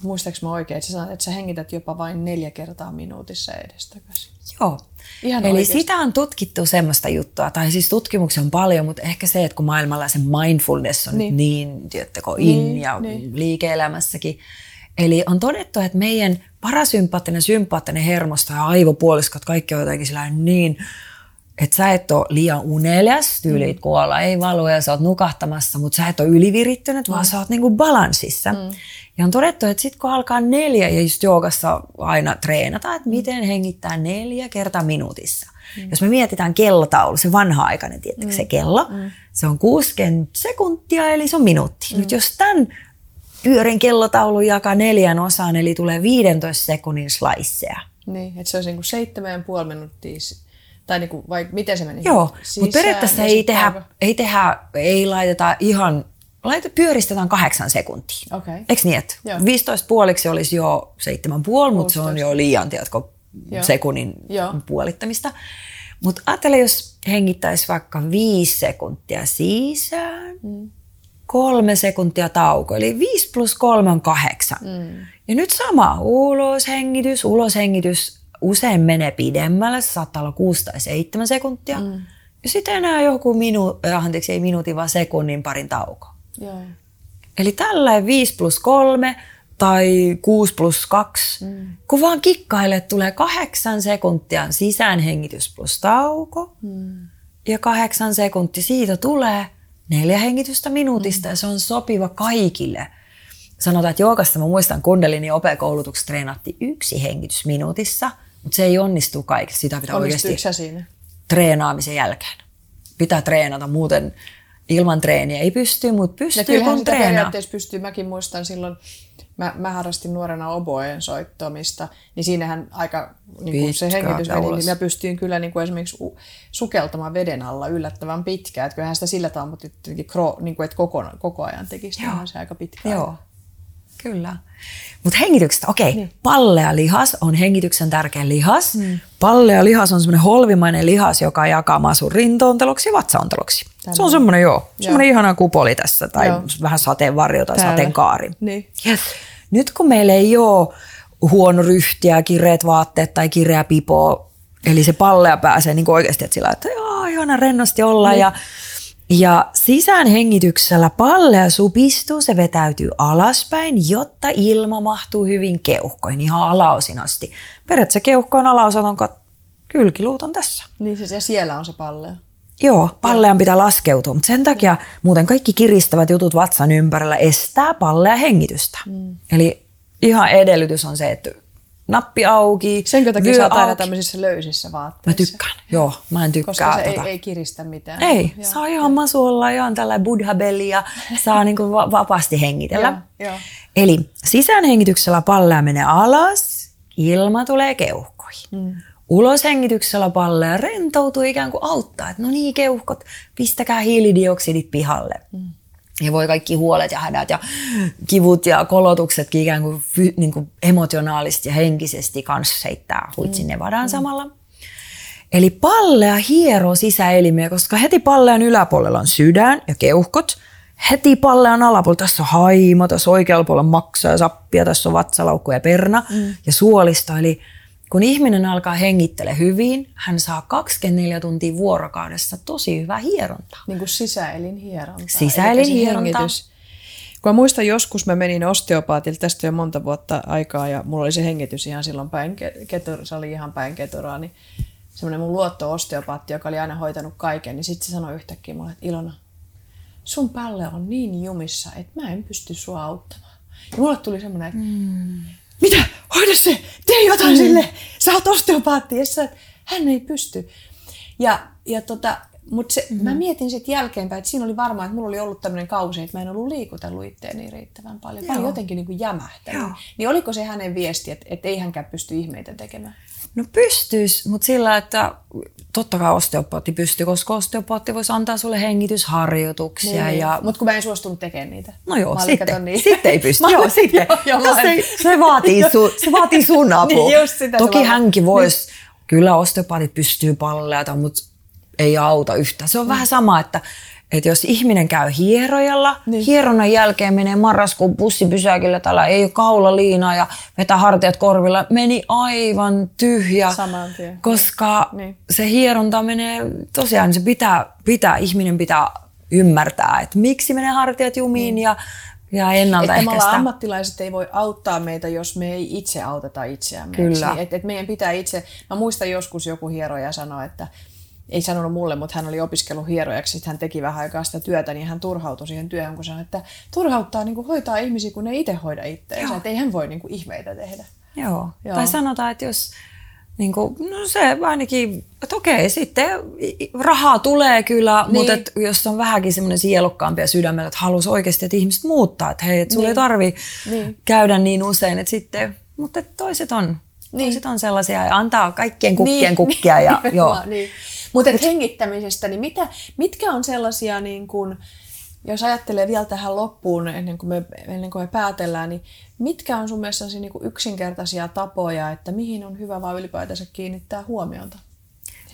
muistaaks mä oikein, että sä sanoit, että sä hengität jopa vain neljä kertaa minuutissa edestakaisin. Joo. Ihan Eli oikeasti. sitä on tutkittu semmoista juttua, tai siis tutkimuksia on paljon, mutta ehkä se, että kun maailmalla se mindfulness on niin, niin tiedättekö, in niin, ja niin. liike-elämässäkin. Eli on todettu, että meidän parasympaattinen, sympaattinen hermosto ja aivopuoliskot, kaikki on jotenkin niin että sä et ole liian unelias, tyyliit mm. kuolla ei valu ja sä oot nukahtamassa, mutta sä et ole ylivirittynyt, mm. vaan sä oot niinku balanssissa. Mm. Ja on todettu, että sitten kun alkaa neljä, ja just joogassa aina treenata, että miten hengittää neljä kertaa minuutissa. Mm. Jos me mietitään kellotaulu, se vanha-aikainen, tiettäkö mm. se kello, mm. se on 60 sekuntia, eli se on minuutti. Mm. Nyt jos tämän pyörin kellotaulu jakaa neljän osaan, eli tulee 15 sekunnin sliceja. Niin, että se olisi niin kuin 7,5 minuuttia tai niinku, vai miten se meni? Joo, mutta periaatteessa ei tehdä, ei tehdä, ei laiteta ihan, laita, pyöristetään kahdeksan sekuntia. Okay. Eikö niin, että 15 puoliksi olisi jo seitsemän puoli, mutta se on jo liian, tiedätkö, sekunnin Joo. puolittamista. Mutta ajattele, jos hengittäisi vaikka viisi sekuntia sisään, mm. kolme sekuntia tauko, eli viisi plus kolme on kahdeksan. Mm. Ja nyt sama, uloshengitys, uloshengitys, usein menee pidemmälle, se saattaa olla 6 tai 7 sekuntia. Mm. Ja sitten enää joku minu, äh, anteeksi, ei minuutin, vaan sekunnin parin tauko. Joo. Eli tällä 5 plus 3 tai 6 plus 2, mm. kun vaan kikkaille tulee kahdeksan sekuntia sisäänhengitys plus tauko. Mm. Ja kahdeksan sekuntia siitä tulee neljä hengitystä minuutista mm. ja se on sopiva kaikille. Sanotaan, että joogassa mä muistan Kundelini opekoulutuksessa treenattiin yksi hengitys minuutissa – mutta se ei onnistu kaikessa. Sitä pitää oikeasti siinä? treenaamisen jälkeen. Pitää treenata, muuten ilman treeniä ei pysty, mutta pystyy ja kun treenaa. periaatteessa pystyy. Mäkin muistan silloin, mä, mä harrastin nuorena oboen soittamista, niin siinähän aika niin kuin se hengitys meni, niin mä pystyin kyllä niin kuin esimerkiksi sukeltamaan veden alla yllättävän pitkään. Että kyllähän sitä sillä tavalla, mutta niin kuin, että koko, koko ajan tekisi se aika pitkään. Joo. Kyllä. Mutta hengityksestä, okei, okay. niin. pallea lihas on hengityksen tärkeä lihas. Mm. Pallea lihas on semmoinen holvimainen lihas, joka jakaa sun rintoonteloksi ja vatsaonteloksi. Tällainen. Se on semmoinen, joo, semmoinen ihana kupoli tässä, tai joo. vähän sateenvarjo tai Täällä. sateenkaari. Niin. Yes. Nyt kun meillä ei ole huono ryhtiä, kireet vaatteet tai kireä pipo, eli se pallea pääsee niin oikeasti että sillä, että joo, ihana rennosti olla niin. ja ja sisäänhengityksellä pallea supistuu, se vetäytyy alaspäin, jotta ilma mahtuu hyvin keuhkoihin ihan alaosin asti. Periaatteessa keuhkoon alaosat on kylkiluut on tässä. Niin siis ja siellä on se pallea. Joo, pallean pitää laskeutua, mutta sen takia muuten kaikki kiristävät jutut vatsan ympärillä estää pallea hengitystä. Mm. Eli ihan edellytys on se, että nappi auki, Senkö takia sä oot aina tämmöisissä löysissä vaatteissa? Mä tykkään, joo, mä en tykkää. Koska se tota. ei, ei kiristä mitään. Ei, joo. saa ihan masuolla, ihan tällä buddha ja saa niinku va- vapaasti hengitellä. joo, joo. Eli sisäänhengityksellä pallea menee alas, ilma tulee keuhkoihin. Mm. Uloshengityksellä pallea rentoutuu ikään kuin auttaa, että no niin keuhkot, pistäkää hiilidioksidit pihalle. Mm. Ja voi kaikki huolet ja hädät ja kivut ja kolotuksetkin ikään kuin, fy, niin kuin emotionaalisesti ja henkisesti kanssa heittää huitsin mm. nevadaan mm. samalla. Eli pallea hieroo sisäelimiä, koska heti pallean yläpuolella on sydän ja keuhkot. Heti pallean alapuolella, tässä on haima, tässä oikealla puolella maksa ja sappia, tässä on vatsalaukku ja perna mm. ja suolisto. Eli kun ihminen alkaa hengittele hyvin, hän saa 24 tuntia vuorokaudessa tosi hyvää hierontaa. Niin kuin sisäelinhierontaa. Sisäelinhieronta. Kun mä muistan joskus, mä menin osteopaatille, tästä jo monta vuotta aikaa, ja mulla oli se hengitys ihan silloin päin, ketur, se oli ihan päin keturaa, niin semmoinen mun luotto-osteopaatti, joka oli aina hoitanut kaiken, niin sitten se sanoi yhtäkkiä mulle, että Ilona, sun päälle on niin jumissa, että mä en pysty sua auttamaan. Ja mulle tuli semmoinen, että mm mitä, hoida se, tee jotain mm. sille, sä oot osteopaatti. Ja sä, hän ei pysty. Ja, ja tota, mutta mm-hmm. mä mietin sitten jälkeenpäin, että siinä oli varmaan, että mulla oli ollut tämmöinen kausi, että mä en ollut liikutellut itteeni riittävän paljon. Mä olin jotenkin niin kuin jämähtänyt. Joo. Niin oliko se hänen viesti, että, että ei hänkään pysty ihmeitä tekemään? No pystyisi, mutta sillä, että totta kai osteopaatti pystyy, koska osteopaatti voisi antaa sulle hengitysharjoituksia. Niin, ja... Mutta kun mä en suostunut tekemään niitä. No joo, sitten, niin. sitten ei pysty. joo, sitten. joo, joo, se, se, vaatii su, se vaatii sun apua. niin, just sitä Toki hänkin voisi, niin. kyllä osteopaatit pystyy palleata, mutta ei auta yhtä. Se on mm. vähän sama, että että jos ihminen käy hierojalla, niin. hieronnan jälkeen menee marraskuun bussipysäkillä, täällä ei ole kaulaliinaa ja vetää hartiat korvilla, meni aivan tyhjä, koska niin. se hieronta menee, tosiaan se pitää, pitää, ihminen pitää ymmärtää, että miksi menee hartiat jumiin niin. ja ja ennaltaehkäistä. Että ammattilaiset ei voi auttaa meitä, jos me ei itse auteta itseämme. Kyllä. Et, et meidän pitää itse, mä muistan joskus joku hieroja sanoi, että ei sanonut mulle, mutta hän oli opiskellut hierojaksi, sitten hän teki vähän aikaa sitä työtä, niin hän turhautui siihen työhön, kun sanoi, että turhauttaa niin kuin hoitaa ihmisiä, kun ne itse hoida itseänsä, että ei hän voi niin kuin ihmeitä tehdä. Joo. Joo. Tai sanotaan, että jos niin kuin, no se ainakin, että okei, sitten rahaa tulee kyllä, niin. mutta et, jos on vähänkin semmoinen sielukkaampi ja sydämellä, että haluaisi oikeasti, että ihmiset muuttaa, että hei, että sulla niin. ei tarvi niin. käydä niin usein, että sitten, mutta toiset on, niin. toiset on sellaisia ja antaa kaikkien kukkien niin. kukkia. Ja, joo. niin. Mutta Mut, hengittämisestä, niin mitä, mitkä on sellaisia, niin kun, jos ajattelee vielä tähän loppuun ennen kuin me, ennen kuin me päätellään, niin mitkä on sun mielestä niin yksinkertaisia tapoja, että mihin on hyvä vaan ylipäätänsä kiinnittää huomiota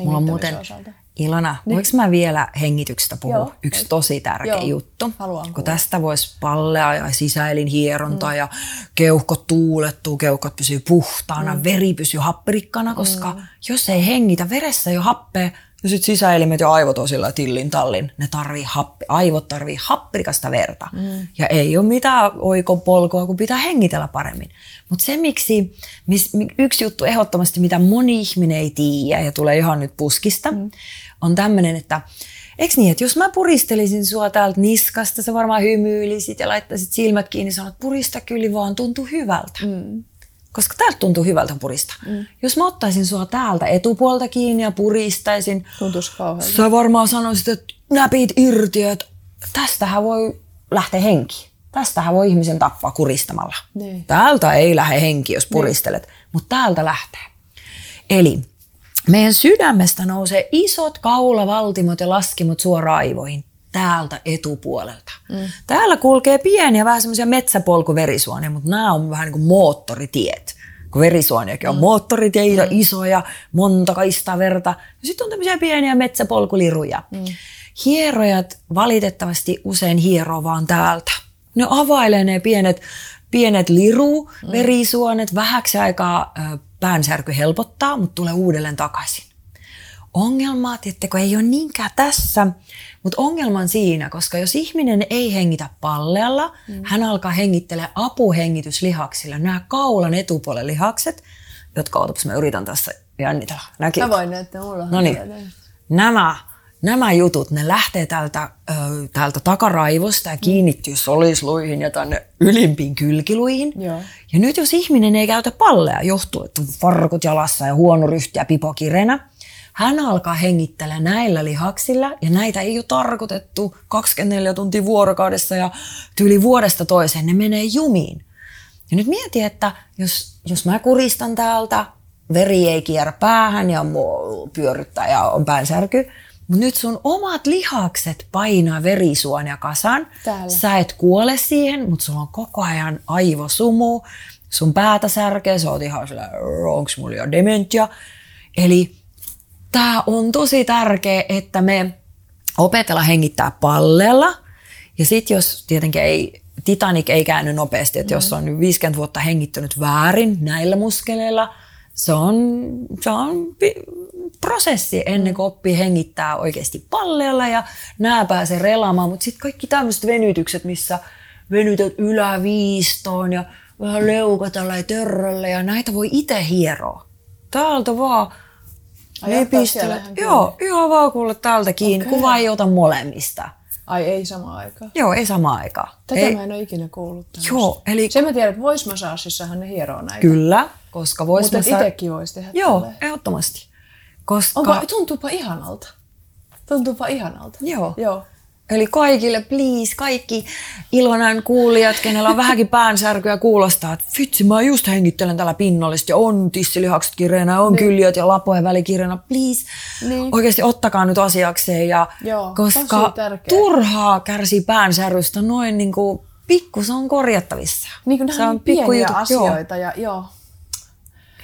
Mulla on muuten, osalta? Ilona, niin. voiko mä vielä hengityksestä puhua? Joo, Yksi tosi tärkeä Joo, juttu. Haluan kun tästä voisi pallea ja sisäelin hieronta mm. ja keuhkot tuulettuu, keuhkot pysyy puhtaana, mm. veri pysyy happerikkana, koska mm. jos ei hengitä, veressä ei ole happea, ja sitten sisäelimet ja aivot on sillä tillin tallin. Ne tarvii happi, aivot tarvii happirikasta verta. Mm. Ja ei ole mitään oikopolkoa, kun pitää hengitellä paremmin. Mutta se, miksi, mis, yksi juttu ehdottomasti, mitä moni ihminen ei tiedä, ja tulee ihan nyt puskista, mm. on tämmöinen, että Eikö niin, että jos mä puristelisin sua täältä niskasta, sä varmaan hymyilisit ja laittaisit silmät kiinni ja sanot, purista kyllä vaan, tuntuu hyvältä. Mm koska täältä tuntuu hyvältä purista. Mm. Jos mä ottaisin sua täältä etupuolta kiinni ja puristaisin, Tuntuisi kauhealta. Sä varmaan sanoisit, että näpit irti, että tästähän voi lähteä henki. Tästähän voi ihmisen tappaa kuristamalla. Niin. Täältä ei lähde henki, jos niin. puristelet, niin. mutta täältä lähtee. Eli meidän sydämestä nousee isot kaulavaltimot ja laskimot suoraan aivoihin täältä etupuolelta. Mm. Täällä kulkee pieniä vähän semmoisia metsäpolkuverisuonia, mutta nämä on vähän niin kuin moottoritiet. Kun verisuoniakin on mm. moottoriteitä, mm. isoja, monta kaistaa verta. Ja sitten on tämmöisiä pieniä metsäpolkuliruja. Mm. Hierojat valitettavasti usein hieroo vaan täältä. Ne availee ne pienet, pienet liru, mm. verisuonet, vähäksi aikaa päänsärky helpottaa, mutta tulee uudelleen takaisin. Ongelma, että ei ole niinkään tässä, mutta ongelma on siinä, koska jos ihminen ei hengitä pallealla, mm. hän alkaa hengittelemään apuhengityslihaksilla. Nämä kaulan etupuolen lihakset, jotka otapas mä yritän tässä jännitellä. Näkit? Mä voin näyttää mulla. No niin. Nämä nämä jutut, ne lähtee täältä, ö, täältä takaraivosta ja kiinnittyy solisluihin ja tänne ylimpiin kylkiluihin. Joo. Ja nyt jos ihminen ei käytä palleja, johtuu, että on farkut jalassa ja huono ryhti ja pipo kirenä, hän alkaa hengittää näillä lihaksilla ja näitä ei ole tarkoitettu 24 tuntia vuorokaudessa ja tyyli vuodesta toiseen, ne menee jumiin. Ja nyt mieti, että jos, jos mä kuristan täältä, veri ei kierrä päähän ja mua pyöryttää ja on päänsärky, mutta nyt sun omat lihakset painaa verisuonia kasan. Täällä. Sä et kuole siihen, mutta sulla on koko ajan aivosumu, sun päätä särkee, sä oot ihan sillä, onks mulla jo dementia. Eli tämä on tosi tärkeä, että me opetella hengittää pallella. Ja sitten jos tietenkin ei, Titanic ei käänny nopeasti, että mm. jos on 50 vuotta hengittänyt väärin näillä muskeleilla, se on, se on prosessi ennen kuin oppii hengittää oikeasti palleella ja nämä pääsee relaamaan. Mutta sitten kaikki tämmöiset venytykset, missä venytät yläviistoon ja vähän leuka tällä törrölle ja näitä voi itse hieroa. Täältä vaan Ai pistellä. Joo, ihan vaan kuule täältä kiinni, okay. kuva ei ota molemmista. Ai ei samaan aikaan? Joo, ei samaan aikaan. Tätä ei. mä en ole ikinä kuullut tämmöistä. Joo, eli... Sen mä tiedän, että voismassaasissahan ne hieroo näitä. Kyllä, koska vois Mutta itsekin voisi tehdä Joo, tälleen. ehdottomasti. Koska... Onpa, tuntuupa ihanalta. Tuntuupa ihanalta. Joo. Joo. Eli kaikille, please, kaikki Ilonan kuulijat, kenellä on vähänkin päänsärkyä, kuulostaa, että vitsi, mä just hengittelen tällä pinnollisesti ja on tissilihakset kireänä, on niin. kyljät ja lapojen väli kireänä, please. Niin. Oikeasti ottakaa nyt asiakseen, ja, Joo, koska turhaa kärsii päänsärystä noin niin kuin pikku, se on korjattavissa. Niin kuin se on pieniä pikkujutut, asioita. Ja, joo.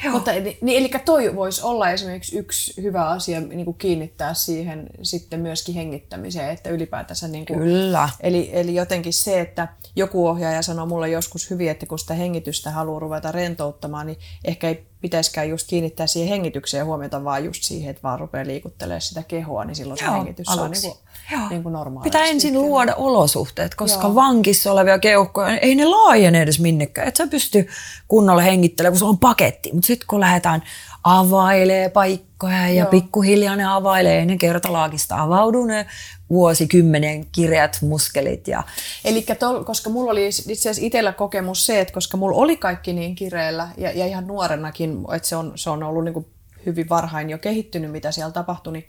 Joo. Mutta, eli- niin, eli toi voisi olla esimerkiksi yksi hyvä asia niin kuin kiinnittää siihen sitten myöskin hengittämiseen, että ylipäätänsä... Niin kuin, Kyllä. Eli, eli jotenkin se, että joku ohjaaja sanoi mulle joskus hyvin, että kun sitä hengitystä haluaa ruveta rentouttamaan, niin ehkä ei pitäisikään just kiinnittää siihen hengitykseen huomiota, vaan just siihen, että vaan rupeaa liikuttelemaan sitä kehoa, niin silloin se Joo, hengitys saa aluksi. niin kuin, Joo. niin kuin normaalisti. Pitää ensin luoda olosuhteet, koska Joo. vankissa olevia keuhkoja, ei ne laajene edes minnekään. Et sä pysty kunnolla hengittelemään, kun sulla on paketti. Mutta sitten kun lähdetään availee paikkoja ja Joo. pikkuhiljaa ne availee, ei ne kertalaakista avaudu ne vuosikymmenen kirjat, muskelit. Ja, Eli koska mulla oli itse asiassa itsellä kokemus se, että koska mulla oli kaikki niin kireellä ja, ja ihan nuorenakin, että se on, se on ollut niin kuin hyvin varhain jo kehittynyt, mitä siellä tapahtui, niin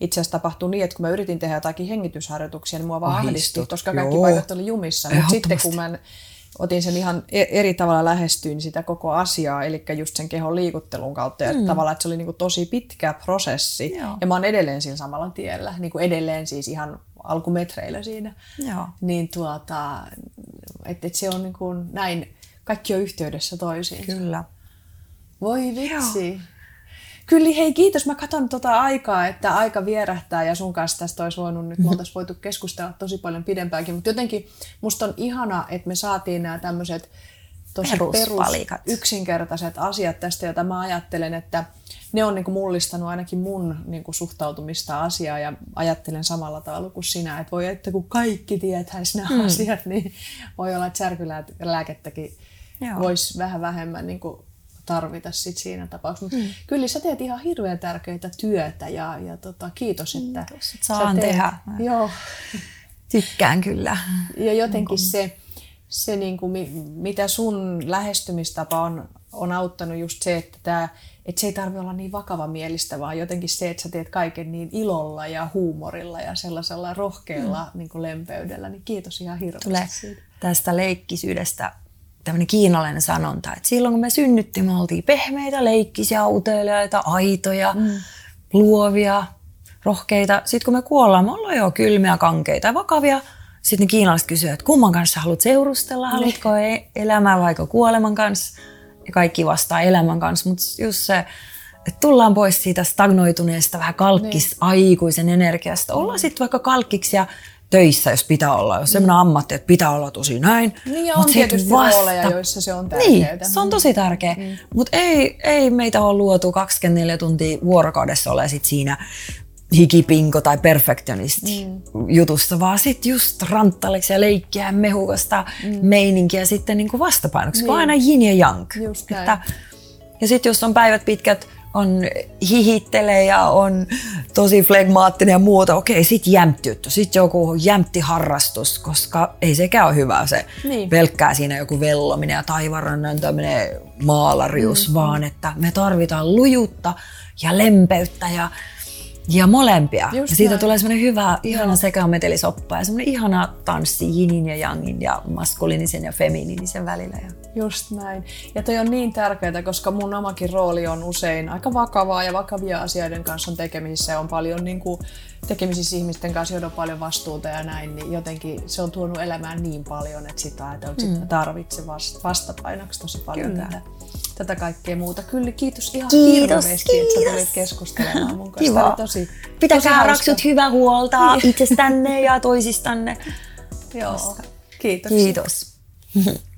itse asiassa tapahtui niin, että kun mä yritin tehdä jotakin hengitysharjoituksia, niin mua vaan ahdisti, koska kaikki joo. paikat oli jumissa. Mutta sitten kun mä otin sen ihan e- eri tavalla lähestyin sitä koko asiaa, eli just sen kehon liikuttelun kautta, ja mm. tavallaan, että se oli niin kuin tosi pitkä prosessi, Joo. ja mä oon edelleen siinä samalla tiellä, niin kuin edelleen siis ihan alkumetreillä siinä Joo. niin tuota, että et se on niin kuin näin, kaikki on yhteydessä toisiinsa. kyllä. Voi vitsi. Kyllä, hei kiitos. Mä katson tota aikaa, että aika vierähtää ja sun kanssa tästä olisi voinut nyt, me oltaisiin voitu keskustella tosi paljon pidempäänkin, mutta jotenkin musta on ihana, että me saatiin nämä tämmöiset tosi perus, yksinkertaiset asiat tästä, joita mä ajattelen, että ne on niinku mullistanut ainakin mun niinku suhtautumista asiaan ja ajattelen samalla tavalla kuin sinä, että voi että kun kaikki tietäisi nämä mm. asiat, niin voi olla, että särkylääkettäkin Joo. voisi vähän vähemmän niinku tarvita sit siinä tapauksessa. Mutta mm. kyllä sä teet ihan hirveän tärkeää työtä ja, ja tota, kiitos, että Kiitos, että sä saan teet. tehdä. Joo. Tykkään kyllä. Ja jotenkin se, se niin kuin, mi- mitä sun lähestymistapa on, on auttanut just se, että, tää, että se ei tarvitse olla niin vakava mielistä, vaan jotenkin se, että sä teet kaiken niin ilolla ja huumorilla ja sellaisella rohkealla mm. niin kuin lempeydellä, niin kiitos ihan hirveästi siitä. tästä leikkisyydestä tämmöinen kiinalainen sanonta, että silloin kun me synnyttiin, me oltiin pehmeitä, leikkisiä, uteliaita, aitoja, mm. luovia, rohkeita. Sitten kun me kuollaan, me ollaan jo kylmiä, kankeita ja vakavia. Sitten ne kiinalaiset kysyvät, että kumman kanssa haluat seurustella, haluatko e- elämän vai kuoleman kanssa. Ja kaikki vastaa elämän kanssa, mutta just se, että tullaan pois siitä stagnoituneesta, vähän kalkkis Niin. aikuisen energiasta. Ollaan sitten vaikka kalkkiksi ja töissä, jos pitää olla. Jos sellainen ammatti, että pitää olla tosi näin. Niin ja on tietysti rooleja, joissa se on Niin, tärkeää. se on tosi tärkeä. Mm. Mutta ei, ei meitä ole luotu 24 tuntia vuorokaudessa ole sit siinä hikipinko tai perfektionist mm. jutussa, vaan sitten just ranttaliksi ja leikkiä ja mehukasta mm. meininkiä sitten niinku vastapainoksi, niin. Niin. aina yin ja yang. Just näin. Että, ja sitten jos on päivät pitkät, on hihittelee ja on tosi flegmaattinen ja muuta. Okei, sit jämttyyttä, sit joku jämtti harrastus, koska ei sekään ole hyvä se niin. pelkkää siinä joku vellominen ja taivarannan tämmöinen maalarius, mm. vaan että me tarvitaan lujutta ja lempeyttä ja ja molempia. Just ja siitä näin. tulee semmoinen hyvä, ihana sekametelisoppa ja semmoinen ihana tanssi jinin ja jangin ja maskuliinisen ja feminiinisen välillä. Just näin. Ja toi on niin tärkeää, koska mun omakin rooli on usein aika vakavaa ja vakavia asioiden kanssa on tekemisissä ja on paljon niin kuin, tekemisissä ihmisten kanssa, joilla on paljon vastuuta ja näin, niin jotenkin se on tuonut elämään niin paljon, että sitä ajatellaan, että mm. tarvitsee vastapainoksi tosi paljon Kyllä. tätä tätä kaikkea muuta. Kyllä, kiitos ihan kiitos, hirveästi, kiitos. että tulit keskustelemaan mun kanssa. Kiva. Tosi, Pitäkää raksut hyvää huolta niin. itsestänne ja toisistanne. Joo, kiitos. Kiitos.